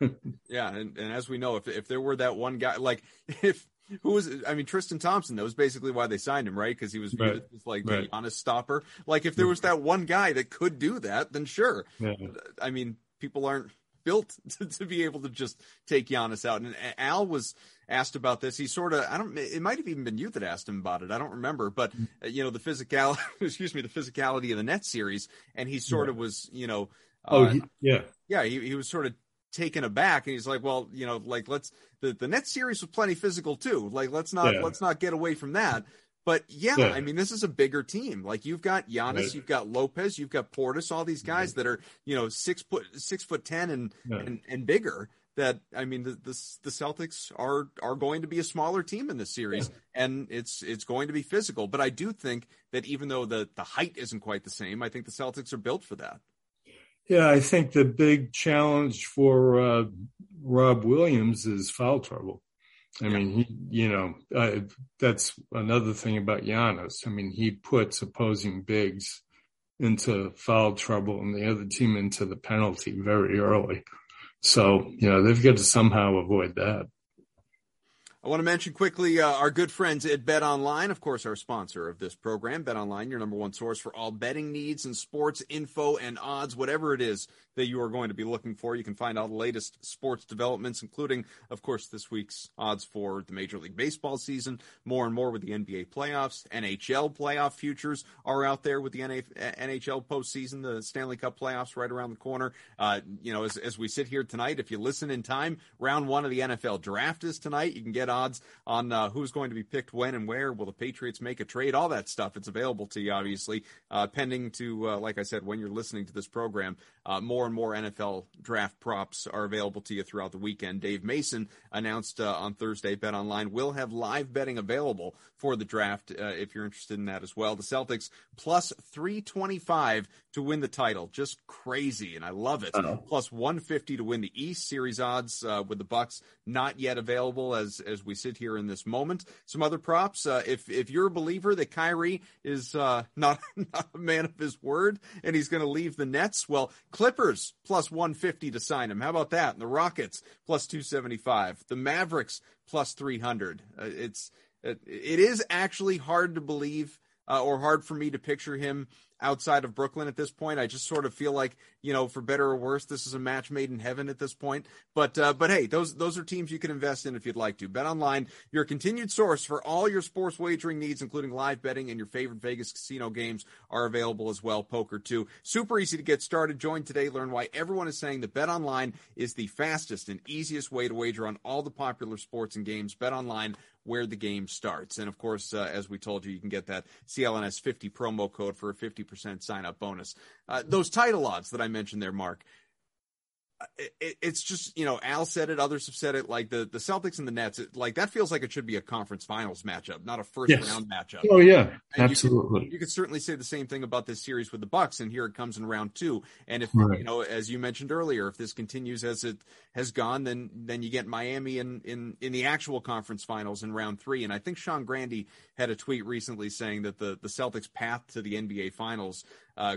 A: yeah, and, and as we know, if if there were that one guy, like if who was I mean Tristan Thompson that was basically why they signed him right? Because he was right. like right. the Giannis stopper. Like if there was that one guy that could do that then sure. Yeah. I mean people aren't built to, to, be able to just take Giannis out. And Al was asked about this. He sort of I don't it might have even been you that asked him about it. I don't remember. But uh, you know the physical excuse me the physicality of the net series and he sort yeah. of was you know
B: oh uh, yeah.
A: yeah he, he was sort of taken aback and he's like well you know like let's the, the net series was plenty physical too like let's not yeah. let's not get away from that but yeah, yeah, I mean, this is a bigger team. Like you've got Giannis, right. you've got Lopez, you've got Portis, all these guys that are you know six foot six foot ten and yeah. and, and bigger. that I mean the, the, the Celtics are are going to be a smaller team in this series, yeah. and it's it's going to be physical. But I do think that even though the the height isn't quite the same, I think the Celtics are built for that.
B: Yeah, I think the big challenge for uh, Rob Williams is foul trouble. I mean, he, you know, uh, that's another thing about Giannis. I mean, he puts opposing bigs into foul trouble and the other team into the penalty very early. So, you know, they've got to somehow avoid that.
A: I want to mention quickly uh, our good friends at Bet Online, of course, our sponsor of this program. Bet Online, your number one source for all betting needs and sports info and odds, whatever it is that you are going to be looking for. You can find all the latest sports developments, including, of course, this week's odds for the Major League Baseball season. More and more with the NBA playoffs, NHL playoff futures are out there with the NHL postseason, the Stanley Cup playoffs right around the corner. Uh, you know, as, as we sit here tonight, if you listen in time, round one of the NFL draft is tonight. You can get odds on uh, who's going to be picked when and where. Will the Patriots make a trade? All that stuff. It's available to you, obviously, uh, pending to, uh, like I said, when you're listening to this program. Uh, more and more NFL draft props are available to you throughout the weekend. Dave Mason announced uh, on Thursday, Bet Online will have live betting available for the draft uh, if you're interested in that as well. The Celtics plus 325 to win the title. Just crazy, and I love it. Plus 150 to win the East Series odds with the Bucks not yet available as as we sit here in this moment. Some other props. Uh, if if you're a believer that Kyrie is uh, not not a man of his word and he's going to leave the Nets, well, Clippers plus 150 to sign him. How about that? And the Rockets plus 275. The Mavericks plus 300. Uh, it's it, it is actually hard to believe uh, or hard for me to picture him outside of Brooklyn at this point. I just sort of feel like, you know, for better or worse, this is a match made in heaven at this point. But uh, but hey, those those are teams you can invest in if you'd like to. Bet online, your continued source for all your sports wagering needs, including live betting and your favorite Vegas casino games, are available as well. Poker too, super easy to get started. Join today, learn why everyone is saying that Bet online is the fastest and easiest way to wager on all the popular sports and games. Bet online where the game starts. And of course, uh, as we told you, you can get that CLNS 50 promo code for a 50% sign up bonus. Uh, those title odds that I mentioned there, Mark, it, it's just you know Al said it, others have said it. Like the the Celtics and the Nets, it, like that feels like it should be a conference finals matchup, not a first yes. round matchup.
B: Oh yeah, and absolutely.
A: You could, you could, certainly say the same thing about this series with the Bucks, and here it comes in round two. And if right. you know, as you mentioned earlier, if this continues as it has gone, then then you get Miami in in in the actual conference finals in round three. And I think Sean Grande had a tweet recently saying that the the Celtics' path to the NBA finals uh,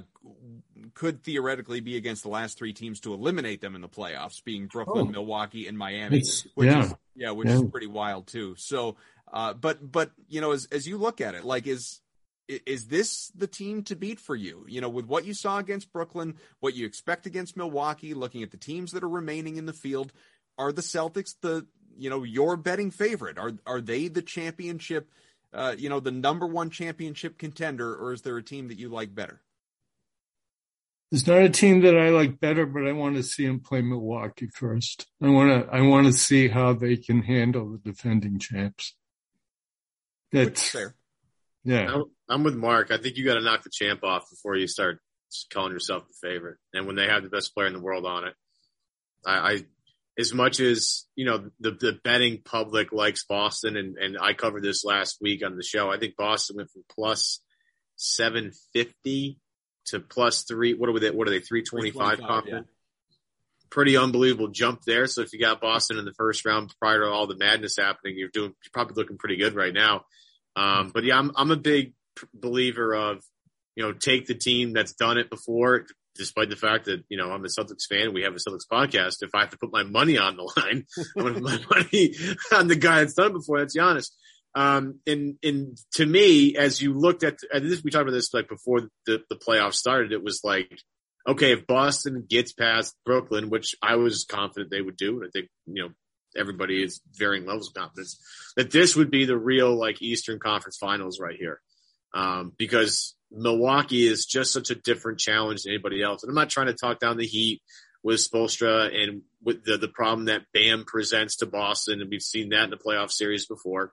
A: could theoretically be against the last three teams to eliminate them in the playoffs, being Brooklyn, oh. Milwaukee, and Miami. Which
B: yeah,
A: is, yeah, which yeah. is pretty wild too. So, uh, but but you know, as as you look at it, like is is this the team to beat for you? You know, with what you saw against Brooklyn, what you expect against Milwaukee, looking at the teams that are remaining in the field, are the Celtics the you know your betting favorite? Are are they the championship? Uh, you know, the number one championship contender, or is there a team that you like better?
B: There's not a team that I like better, but I want to see them play Milwaukee first. I want to I want to see how they can handle the defending champs.
A: That's fair.
B: Yeah,
C: I'm with Mark. I think you got to knock the champ off before you start calling yourself the favorite. And when they have the best player in the world on it, I, I as much as you know the the betting public likes Boston, and and I covered this last week on the show. I think Boston went from plus seven fifty to plus three. What are they? What are they? Three twenty five. Yeah. Pretty unbelievable jump there. So if you got Boston in the first round prior to all the madness happening, you're doing you're probably looking pretty good right now. Um, but yeah, I'm I'm a big believer of you know take the team that's done it before. Despite the fact that you know I'm a Celtics fan, we have a Celtics podcast. If I have to put my money on the line, I'm going to put my money on the guy that's done it before. That's Giannis. Um, and, and to me, as you looked at, this, we talked about this like before the, the playoffs started, it was like, okay, if Boston gets past Brooklyn, which I was confident they would do, and I think, you know, everybody is varying levels of confidence, that this would be the real like Eastern Conference Finals right here. Um, because Milwaukee is just such a different challenge than anybody else. And I'm not trying to talk down the Heat with Spoelstra and with the, the problem that Bam presents to Boston. And we've seen that in the playoff series before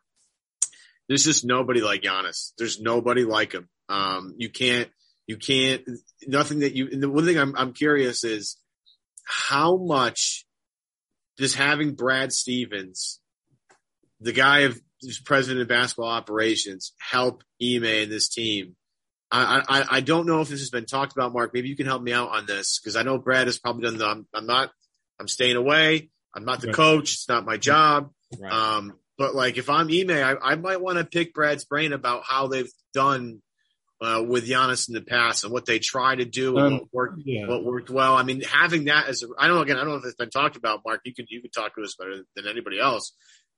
C: there's just nobody like Giannis. There's nobody like him. Um, you can't, you can't, nothing that you, and the one thing I'm, I'm curious is how much just having Brad Stevens, the guy who's president of basketball operations, help Ime and this team. I, I, I don't know if this has been talked about, Mark. Maybe you can help me out on this because I know Brad has probably done the, I'm, I'm not, I'm staying away. I'm not the right. coach. It's not my job. Right. Um, but like if I'm Ime, I, I might want to pick Brad's brain about how they've done uh, with Giannis in the past and what they try to do and um, what worked, yeah. what worked well. I mean, having that as a, I don't know again, I don't know if it's been talked about, Mark. You can you can talk to us better than anybody else,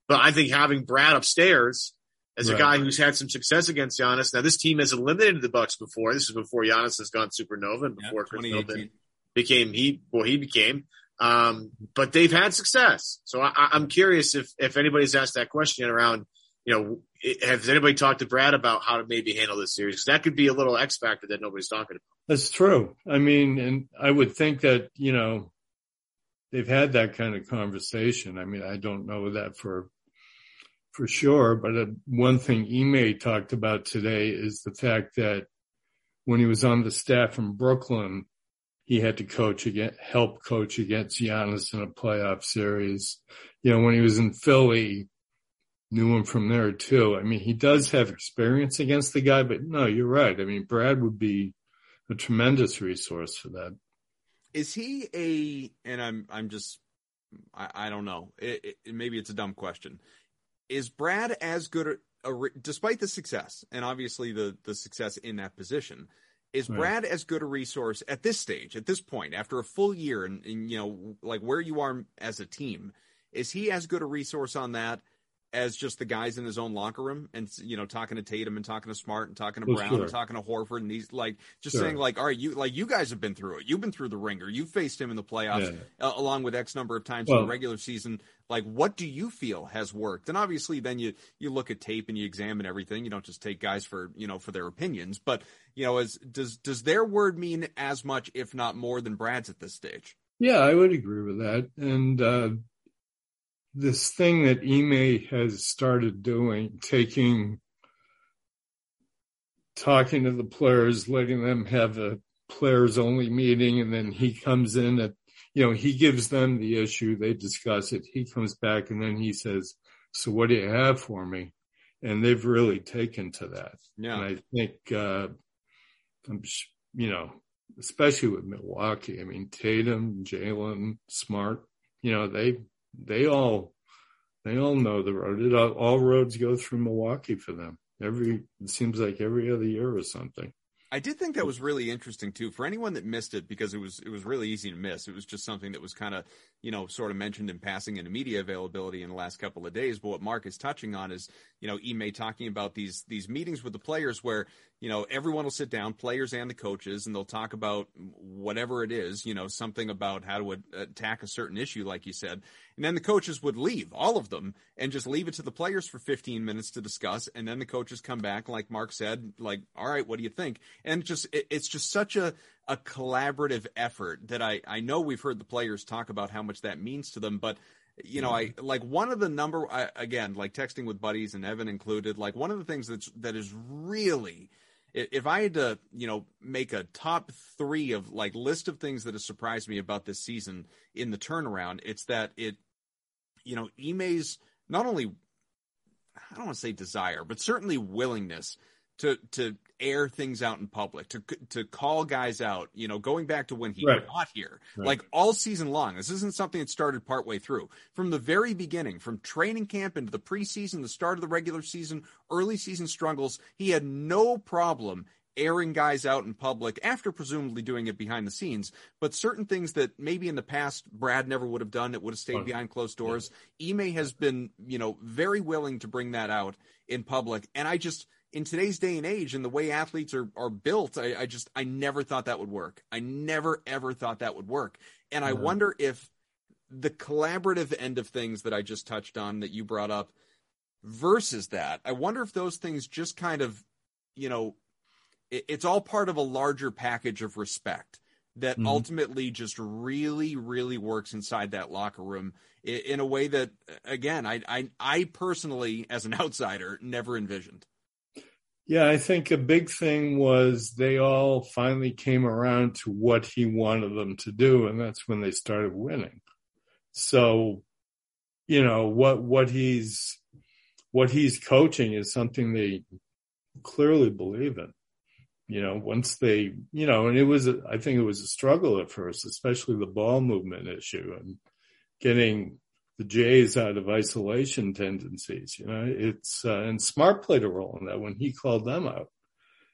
C: but I think having Brad upstairs as right. a guy who's had some success against Giannis. Now this team has eliminated the Bucks before. This is before Giannis has gone supernova and before yeah, Khris Middleton became he well he became. Um, but they've had success. So I, I'm curious if if anybody's asked that question around you know, has anybody talked to Brad about how to maybe handle this series? Because that could be a little X factor that nobody's talking about.
B: That's true. I mean, and I would think that, you know, they've had that kind of conversation. I mean, I don't know that for, for sure, but uh, one thing Ime talked about today is the fact that when he was on the staff in Brooklyn, he had to coach again, help coach against Giannis in a playoff series. You know, when he was in Philly, knew him from there too. I mean, he does have experience against the guy, but no, you're right. I mean, Brad would be a tremendous resource for that.
A: Is he a? And I'm I'm just I, I don't know. It, it, maybe it's a dumb question. Is Brad as good a, a, despite the success and obviously the the success in that position? Is Brad as good a resource at this stage, at this point, after a full year, and, and you know, like where you are as a team? Is he as good a resource on that as just the guys in his own locker room and you know talking to Tatum and talking to Smart and talking to Brown sure. and talking to Horford and he's like just sure. saying like all right you like you guys have been through it. You've been through the ringer. You faced him in the playoffs yeah. uh, along with X number of times well, in the regular season. Like what do you feel has worked? And obviously then you you look at tape and you examine everything. You don't just take guys for you know for their opinions. But you know as does does their word mean as much if not more than Brad's at this stage?
B: Yeah I would agree with that. And uh this thing that Ime has started doing, taking, talking to the players, letting them have a players only meeting, and then he comes in at, you know, he gives them the issue, they discuss it, he comes back, and then he says, "So what do you have for me?" And they've really taken to that. Yeah, and I think, uh, I'm, you know, especially with Milwaukee. I mean, Tatum, Jaylen, Smart, you know, they they all they all know the road. It, all, all roads go through Milwaukee for them. Every it seems like every other year or something.
A: I did think that was really interesting too. For anyone that missed it, because it was it was really easy to miss. It was just something that was kind of you know sort of mentioned in passing into media availability in the last couple of days. But what Mark is touching on is you know Ime talking about these these meetings with the players where you know everyone will sit down, players and the coaches, and they'll talk about whatever it is. You know something about how to attack a certain issue, like you said, and then the coaches would leave all of them and just leave it to the players for 15 minutes to discuss, and then the coaches come back, like Mark said, like all right, what do you think? And just it, it's just such a a collaborative effort that I I know we've heard the players talk about how much that means to them, but you know, I mm-hmm. like one of the number I, again, like texting with buddies and Evan included. Like one of the things that's that is really, if I had to, you know, make a top three of like list of things that have surprised me about this season in the turnaround, it's that it, you know, Ime's not only, I don't want to say desire, but certainly willingness to to air things out in public, to to call guys out. You know, going back to when he right. got here, right. like all season long. This isn't something that started partway through. From the very beginning, from training camp into the preseason, the start of the regular season, early season struggles, he had no problem airing guys out in public after presumably doing it behind the scenes. But certain things that maybe in the past Brad never would have done, it would have stayed behind closed doors. Yeah. Ime has been, you know, very willing to bring that out in public. And I just, in today's day and age and the way athletes are, are built, I, I just, I never thought that would work. I never, ever thought that would work. And I wonder if the collaborative end of things that I just touched on that you brought up versus that, I wonder if those things just kind of, you know, it, it's all part of a larger package of respect that mm-hmm. ultimately just really, really works inside that locker room in, in a way that, again, I, I, I personally, as an outsider, never envisioned.
B: Yeah, I think a big thing was they all finally came around to what he wanted them to do, and that's when they started winning. So, you know, what, what he's, what he's coaching is something they clearly believe in. You know, once they, you know, and it was, I think it was a struggle at first, especially the ball movement issue and getting the Jays out of isolation tendencies. You know, it's, uh, and Smart played a role in that when he called them out.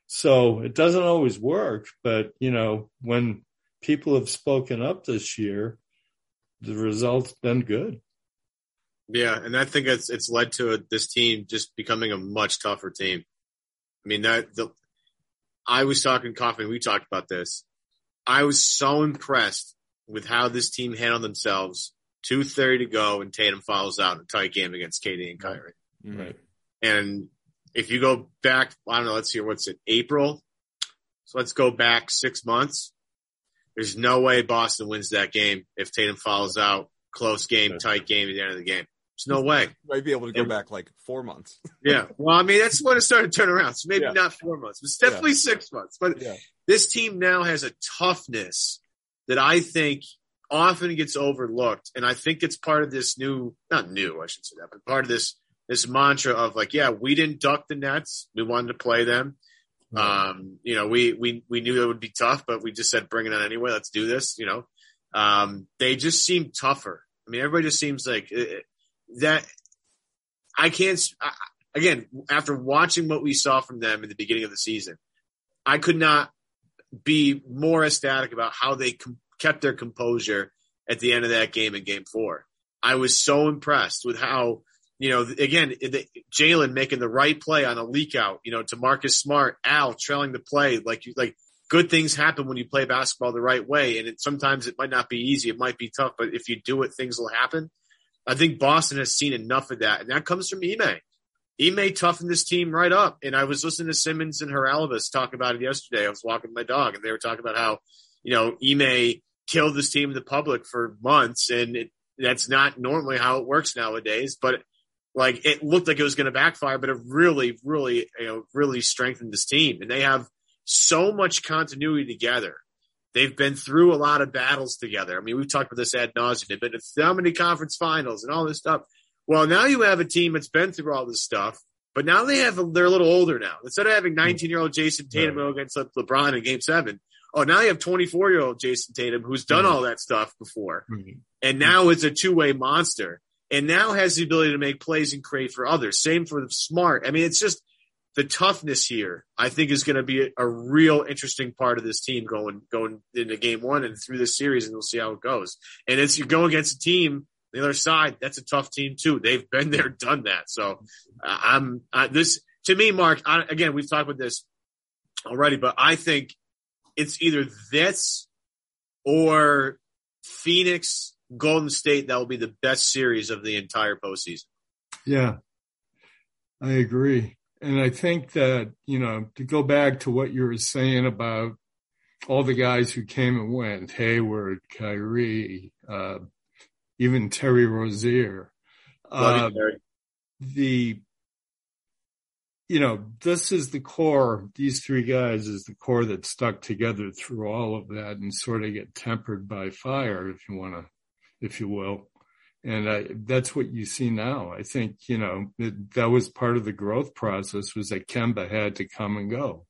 B: So it doesn't always work, but you know, when people have spoken up this year, the result's been good.
C: Yeah, and I think it's it's led to a, this team just becoming a much tougher team. I mean that the I was talking coffee. We talked about this. I was so impressed with how this team handled themselves. Two thirty to go, and Tatum follows out in a tight game against KD and Kyrie. Mm-hmm.
B: Right.
C: And if you go back, I don't know. Let's see, what's it? April. So let's go back six months. There's no way Boston wins that game if Tatum follows out. Close game, tight game at the end of the game. There's no way.
A: Might be able to go back like four months.
C: yeah. Well, I mean, that's when it started to turn around. So maybe yeah. not four months. It's definitely yeah. six months. But yeah. this team now has a toughness that I think often gets overlooked. And I think it's part of this new, not new, I should say that, but part of this, this mantra of like, yeah, we didn't duck the Nets. We wanted to play them. Um, you know, we, we, we knew it would be tough, but we just said, bring it on anyway. Let's do this. You know, um, they just seem tougher. I mean, everybody just seems like it, that I can't, I, again, after watching what we saw from them in the beginning of the season, I could not be more ecstatic about how they com- kept their composure at the end of that game in game four. I was so impressed with how, you know, again, Jaylen making the right play on a leak out, you know, to Marcus Smart, Al trailing the play, like you, like good things happen when you play basketball the right way. And it, sometimes it might not be easy. It might be tough, but if you do it, things will happen. I think Boston has seen enough of that, and that comes from Ime. Ime toughened this team right up. And I was listening to Simmons and Haralabos talk about it yesterday. I was walking my dog, and they were talking about how, you know, Ime killed this team in the public for months, and it, that's not normally how it works nowadays. But like, it looked like it was going to backfire, but it really, really, you know, really strengthened this team, and they have so much continuity together They've been through a lot of battles together. I mean, we've talked about this ad nauseum. They've been to so many conference finals and all this stuff. Well, now you have a team that's been through all this stuff, but now they have, they're a little older now. Instead of having hmm. 19 year old Jayson Tatum right. against LeBron in game seven, oh, now you have 24 year old Jayson Tatum who's done all that stuff before. Mm-hmm. And now it's a two way monster and now has the ability to make plays and create for others. Same for the smart. I mean, it's just, the toughness here, I think, is going to be a, a, real interesting part of this team going going into game one and through this series, and we'll see how it goes. And it's you go against a team the other side, that's a tough team too. They've been there, done that. So uh, I'm uh, this to me, Mark. I, again, we've talked about this already, but I think it's either this or Phoenix, Golden State. That will be the best series of the entire postseason.
B: Yeah, I agree. And I think that, you know, to go back to what you were saying about all the guys who came and went, Hayward, Kyrie, uh, even Terry Rozier, uh, the, you know, this is the core, these three guys is the core that stuck together through all of that and sort of get tempered by fire, if you want to, if you will. And I, that's what you see now. I think, you know, it, that was part of the growth process was that Kemba had to come and go.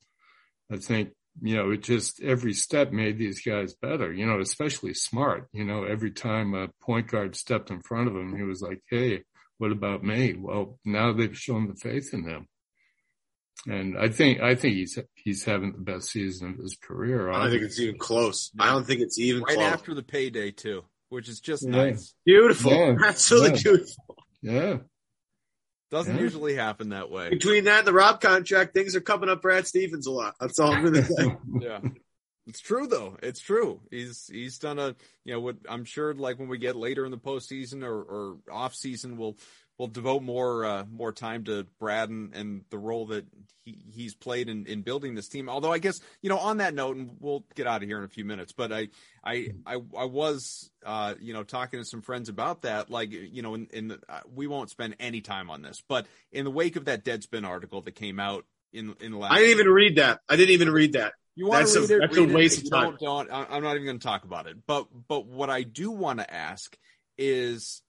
B: I think, you know, it just every step made these guys better, you know, especially smart. You know, every time a point guard stepped in front of him, he was like, Hey, what about me? Well, now they've shown the faith in him. And I think I think he's he's having the best season of his career.
C: I don't think it's even close. I don't think it's even
A: right
C: close.
A: after the payday too which is just yeah. nice.
C: Beautiful. Yeah. Absolutely
B: yeah.
C: beautiful.
B: Yeah.
A: Doesn't usually happen that way.
C: Between that and the Rob contract, things are coming up Brad Stevens a lot. That's all I'm going to say.
A: yeah. It's true though. It's true. He's he's done a you know what I'm sure like when we get later in the postseason or, or off season we'll we'll devote more uh, more time to Brad and, and the role that he, he's played in, in building this team. Although I guess you know on that note, and we'll get out of here in a few minutes. But I I I, I was uh, you know talking to some friends about that. Like you know, in, in the, uh, we won't spend any time on this, but in the wake of that Deadspin article that came out in in the last,
C: I didn't even read that. I didn't even read that.
A: You want that's to read a, it? That's read a waste it. of time. Don't, don't, I'm not even going to talk about it. But but what I do want to ask is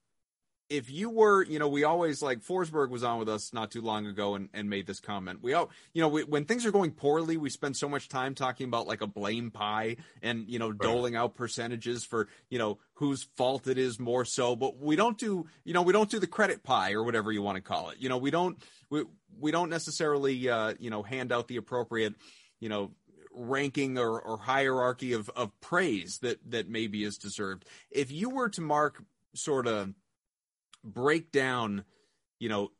A: if you were, you know, we always like Forsberg was on with us not too long ago and, and made this comment. We all, you know, we, when things are going poorly, we spend so much time talking about like a blame pie and, you know, right. doling out percentages for, you know, whose fault it is more so, but we don't do, you know, we don't do the credit pie or whatever you want to call it. You know, we don't, we, we don't necessarily, uh, you know, hand out the appropriate, you know, ranking or, or hierarchy of, of praise that, that maybe is deserved. If you were to mark sort of, break down, you know,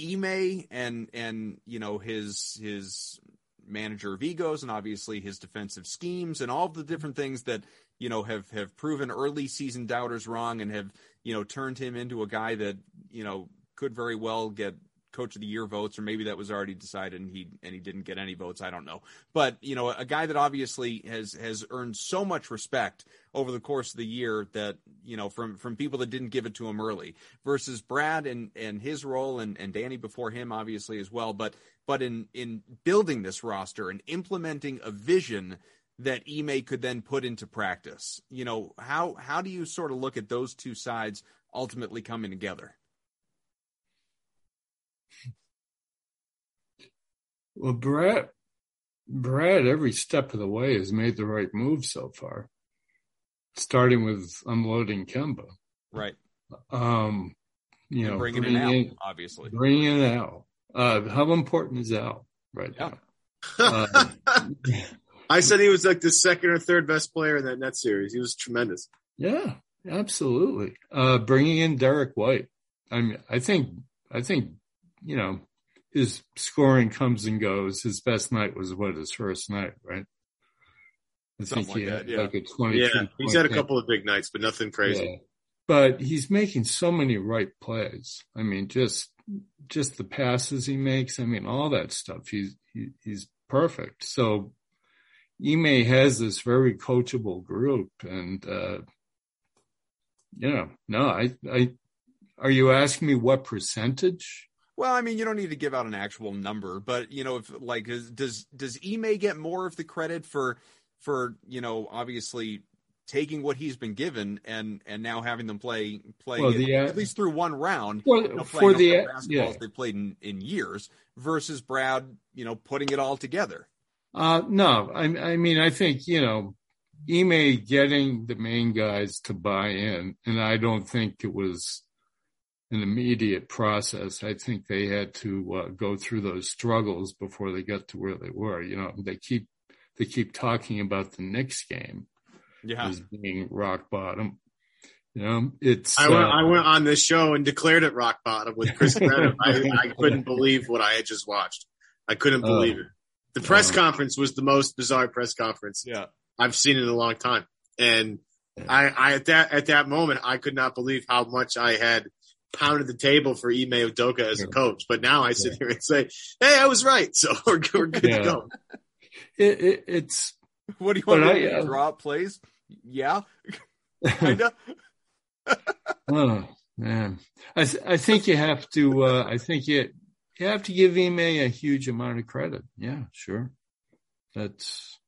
A: Ime and and you know his his manager of egos and obviously his defensive schemes and all the different things that you know have have proven early season doubters wrong and have you know turned him into a guy that you know could very well get coach of the year votes, or maybe that was already decided and he and he didn't get any votes. I don't know, but you know, a guy that obviously has has earned so much respect over the course of the year that you know from from people that didn't give it to him early versus Brad and and his role and and Danny before him obviously as well, but but in in building this roster and implementing a vision that Ime could then put into practice. You know, how how do you sort of look at those two sides ultimately coming together?
B: Well, Brad, Brad, every step of the way has made the right move so far, starting with unloading Kemba.
A: Right.
B: Um, you know,
A: bringing, bringing it out, obviously.
B: Bringing it out. Uh, how important is Al right yeah. now? Uh,
C: I said he was like the second or third best player in that net series. He was tremendous.
B: Yeah, absolutely. Uh, bringing in Derrick White. I mean, I think, I think, you know, his scoring comes and goes. His best night was what his first night, right?
A: I Something think he like had that, yeah. like
C: a twenty. Yeah, he's had a couple of big nights, but nothing crazy. Yeah.
B: But he's making so many right plays. I mean, just just the passes he makes. I mean, all that stuff. He's he, he's perfect. So Ime has this very coachable group, and uh, you know, no, I I are you asking me what percentage?
A: Well, I mean, you don't need to give out an actual number, but you know, if like does does Ime get more of the credit for for you know obviously taking what he's been given and and now having them play play well, the, uh, at least through one round
B: well, you know, for the basketballs
A: yeah. they played in, in years versus Brad, you know, putting it all together.
B: Uh, no, I, I mean, I think you know, Ime getting the main guys to buy in, and I don't think it was an immediate process. I think they had to uh, go through those struggles before they got to where they were. You know, they keep they keep talking about the Knicks game
A: yeah.
B: as being rock bottom. You know, it's.
C: I went, uh, I went on this show and declared it rock bottom with Chris I, I, couldn't believe what I had just watched. I couldn't uh, believe uh, it. The press uh, conference was the most bizarre press conference
A: yeah.
C: I've seen in a long time, and I, I at that at that moment I could not believe how much I had pounded the table for Ime Udoka as a coach, but now I sit yeah. here and say, "Hey, I was right." So we're, we're good yeah. to go.
B: It, it, it's
A: what do you want to uh, draw plays? Yeah, kind of.
B: oh man, I th- I think you have to. Uh, I think you you have to give Ime a huge amount of credit. Yeah, sure. That's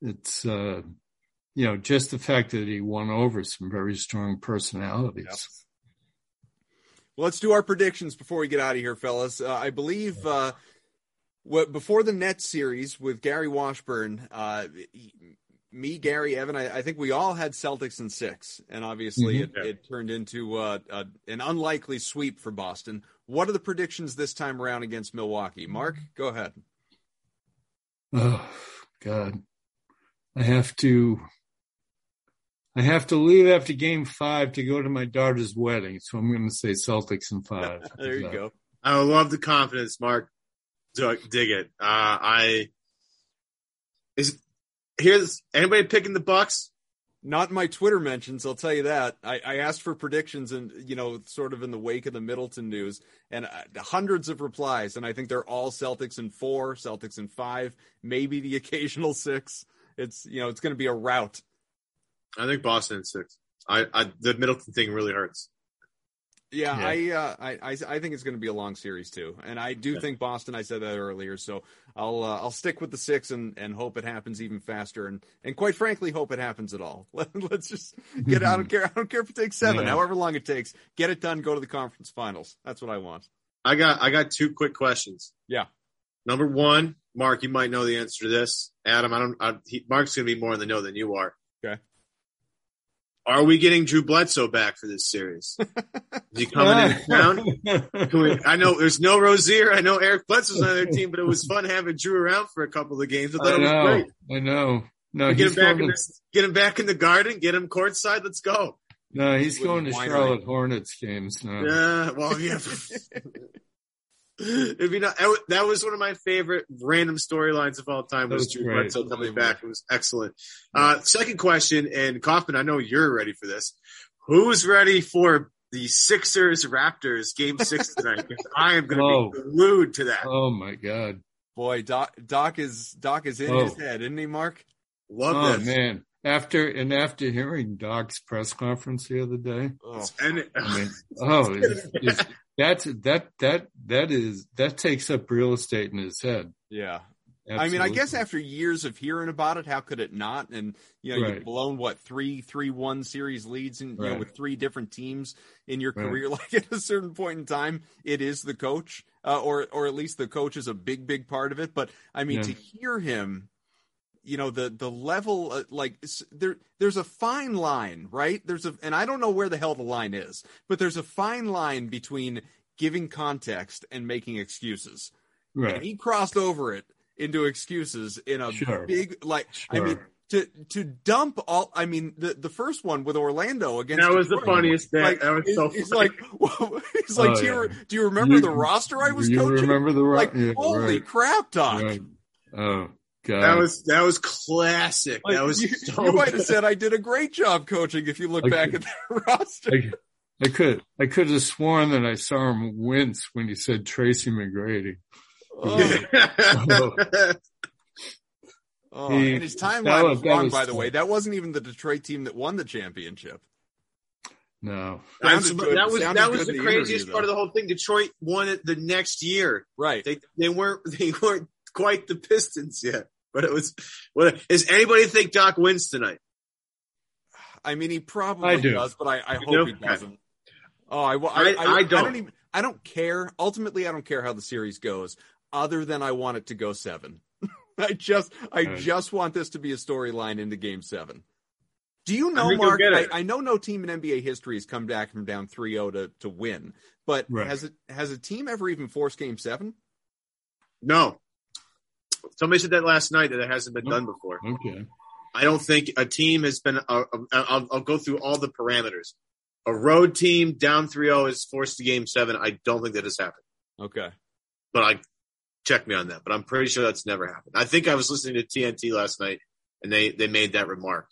B: it's uh, you know just the fact that he won over some very strong personalities. Yep
A: well, let's do our predictions before we get out of here, fellas. Uh, I believe uh, what, before the Nets series with Gary Washburn, uh, me, Gary, Evan, I, I, think we all had Celtics in six, and obviously mm-hmm. it, it, turned into uh, an unlikely sweep for Boston. What are the predictions this time around against Milwaukee? Mark, go ahead.
B: Oh God, I have to I have to leave after game five to go to my daughter's wedding. So I'm going to say Celtics in five.
A: there you go.
C: I love the confidence, Mark. Dig it. Uh, I is here's anybody picking the Bucks?
A: Not my Twitter mentions, I'll tell you that. I, I, asked for predictions and, you know, sort of in the wake of the Middleton news and uh, hundreds of replies. And I think they're all Celtics in four, Celtics in five, maybe the occasional six. It's, you know, it's going to be a rout
C: I think Boston in six. I, I the Middleton thing really hurts.
A: Yeah, yeah. I, uh, I, I I think it's going to be a long series too, and I do yeah. think Boston. I said that earlier, so I'll uh, I'll stick with the six and, and hope it happens even faster, and and quite frankly, hope it happens at all. Let, us just get. I don't care. I don't care if it takes seven, yeah. however long it takes. Get it done. Go to the conference finals. That's what I want.
C: I got I got two quick questions.
A: Yeah.
C: Number one, Mark, you might know the answer to this. Adam, I don't. I, he, Mark's going to be more in the know than you are.
A: Okay.
C: Are we getting Drew Bledsoe back for this series? Is he coming in town? We, I know there's no Rozier. I know Eric Bledsoe's on their team, but it was fun having Drew around for a couple of games. I thought I
B: know,
C: it was great.
B: I know. No,
C: get him back in the, get him back in the garden. Get him courtside. Let's go.
B: No, he's going to Charlotte Hornets games now.
C: Yeah, well, yeah. If you know, that was one of my favorite random storylines of all time. Was Drew Bledsoe coming back? It was excellent. Uh, second question, and Kaufman, I know you're ready for this. Who's ready for the Sixers Raptors game six tonight? I am going to oh. be glued to that.
B: Oh my god,
A: boy, Doc, Doc is Doc is in oh. his head, isn't he, Mark?
C: Love
B: oh,
C: this.
B: man. After and after hearing Doc's press conference the other day,
C: oh, and,
B: I mean, oh, it's, it's, that's that that that is that takes up real estate in his head.
A: Yeah. Absolutely. I mean, I guess after years of hearing about it, how could it not? And you know, right. you've blown what three, three, one series leads, and right. you know, with three different teams in your career. Like at a certain point in time, it is the coach, uh, or or at least the coach is a big, big part of it. But I mean, yeah. to hear him you know the the level uh, like there there's a fine line right there's a and i don't know where the hell the line is but there's a fine line between giving context and making excuses right and he crossed over it into excuses in a sure. big like sure. i mean to to dump all I mean the the first one with Orlando against
C: That was Detroit, the funniest thing Like, that was so funny.
A: he's like he's like oh, do, you, do you remember you, the roster I was
B: you
A: coaching?
B: remember the
A: roster?
B: Like yeah,
A: holy
B: right.
A: crap, Doc.
B: Right. Oh God.
C: That was that was classic. Like, that was
A: you,
C: so
A: you might have said I did a great job coaching if you look I back could, at the roster.
B: I, I, could I could have sworn that I saw him wince when he said Tracy McGrady.
A: Oh. oh. he, and his timeline was, was wrong, was by the way. That wasn't even the Detroit team that won the championship.
B: No,
C: that was that was the, the craziest part of the whole thing. Detroit won it the next year.
A: Right?
C: They they weren't they weren't quite the Pistons yet. But it was. What does anybody think Doc wins tonight?
A: I mean, he probably I
B: do.
A: does, but I, I hope he doesn't. Oh, I, I, I, I, don't. I don't even. I don't care. Ultimately, I don't care how the series goes, other than I want it to go seven. I just, I right. just want this to be a storyline into Game Seven. Do you know, Mark? I, I, know no team in NBA history has come back from down 3-0 to to win, but right. has it has a team ever even forced Game Seven?
C: No, Somebody said that last night that it hasn't been done before.
B: Okay.
C: I don't think a team has been. Uh, I'll, I'll, go through all the parameters. A road team down 3-0 is forced to game seven. I don't think that has happened.
A: Okay.
C: But I check me on that. But I'm pretty sure that's never happened. I think I was listening to TNT last night, and they they made that remark.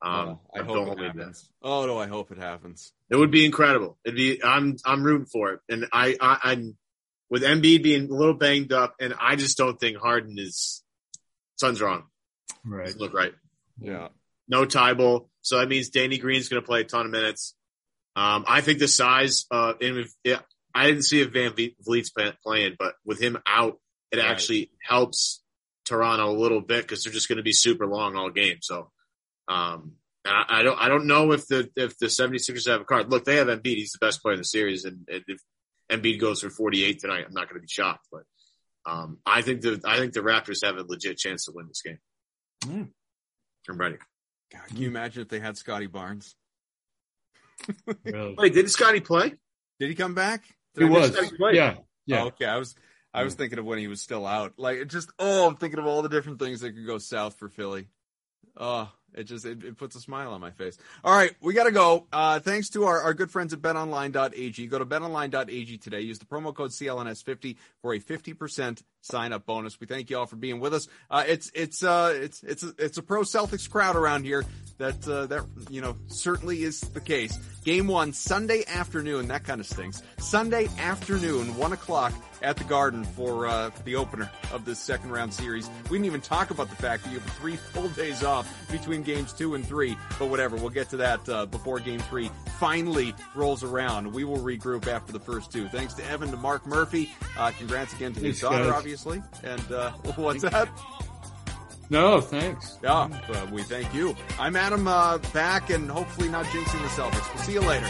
C: Um,
A: oh, I hope it happens. That. Oh no, I hope it happens.
C: It would be incredible. It'd be. I'm I'm rooting for it, and I, I I'm with Embiid being a little banged up, and I just don't think Harden is. Son's wrong.
B: Right.
C: Doesn't look right.
A: Yeah.
C: No Thybulle, so that means Danny Green's going to play a ton of minutes. Um, I think the size, uh, and if, yeah, I didn't see if VanVleet's playing, but with him out, it right. actually helps Toronto a little bit because they're just going to be super long all game. So, um, I, I, don't, I don't know if the if the 76ers have a card. Look, they have Embiid; he's the best player in the series, and, and if Embiid goes for 48 tonight, I'm not going to be shocked. But um, I think the I think the Raptors have a legit chance to win this game. Mm. I'm ready.
A: God, can you imagine if they had Scottie Barnes?
C: really? Wait, did Scottie play?
A: Did he come back?
B: Did he I was. Yeah. Yeah.
A: Oh, okay. I was I was thinking of when he was still out. Like just oh, I'm thinking of all the different things that could go south for Philly. Oh, it just it, it, puts a smile on my face. All right, we got to go. Uh, thanks to our, our good friends at betonline.ag. Go to betonline.ag today. Use the promo code CLNS50 for a 50% sign up bonus. We thank you all for being with us. Uh, it's it's uh, it's it's a, it's a pro Celtics crowd around here. That uh, that you know certainly is the case. Game one Sunday afternoon. That kind of stinks. Sunday afternoon, one o'clock at the Garden for uh, the opener of this second round series. We didn't even talk about the fact that you have three full days off between games two and three, but whatever. We'll get to that uh, before game three finally rolls around. We will regroup after the first two. Thanks to Evan, to Mark Murphy. Uh, congrats again to his daughter, obviously. And uh, what's that?
B: No, thanks.
A: Yeah, we thank you. I'm Adam uh, back and hopefully not jinxing the Celtics. We'll see you later.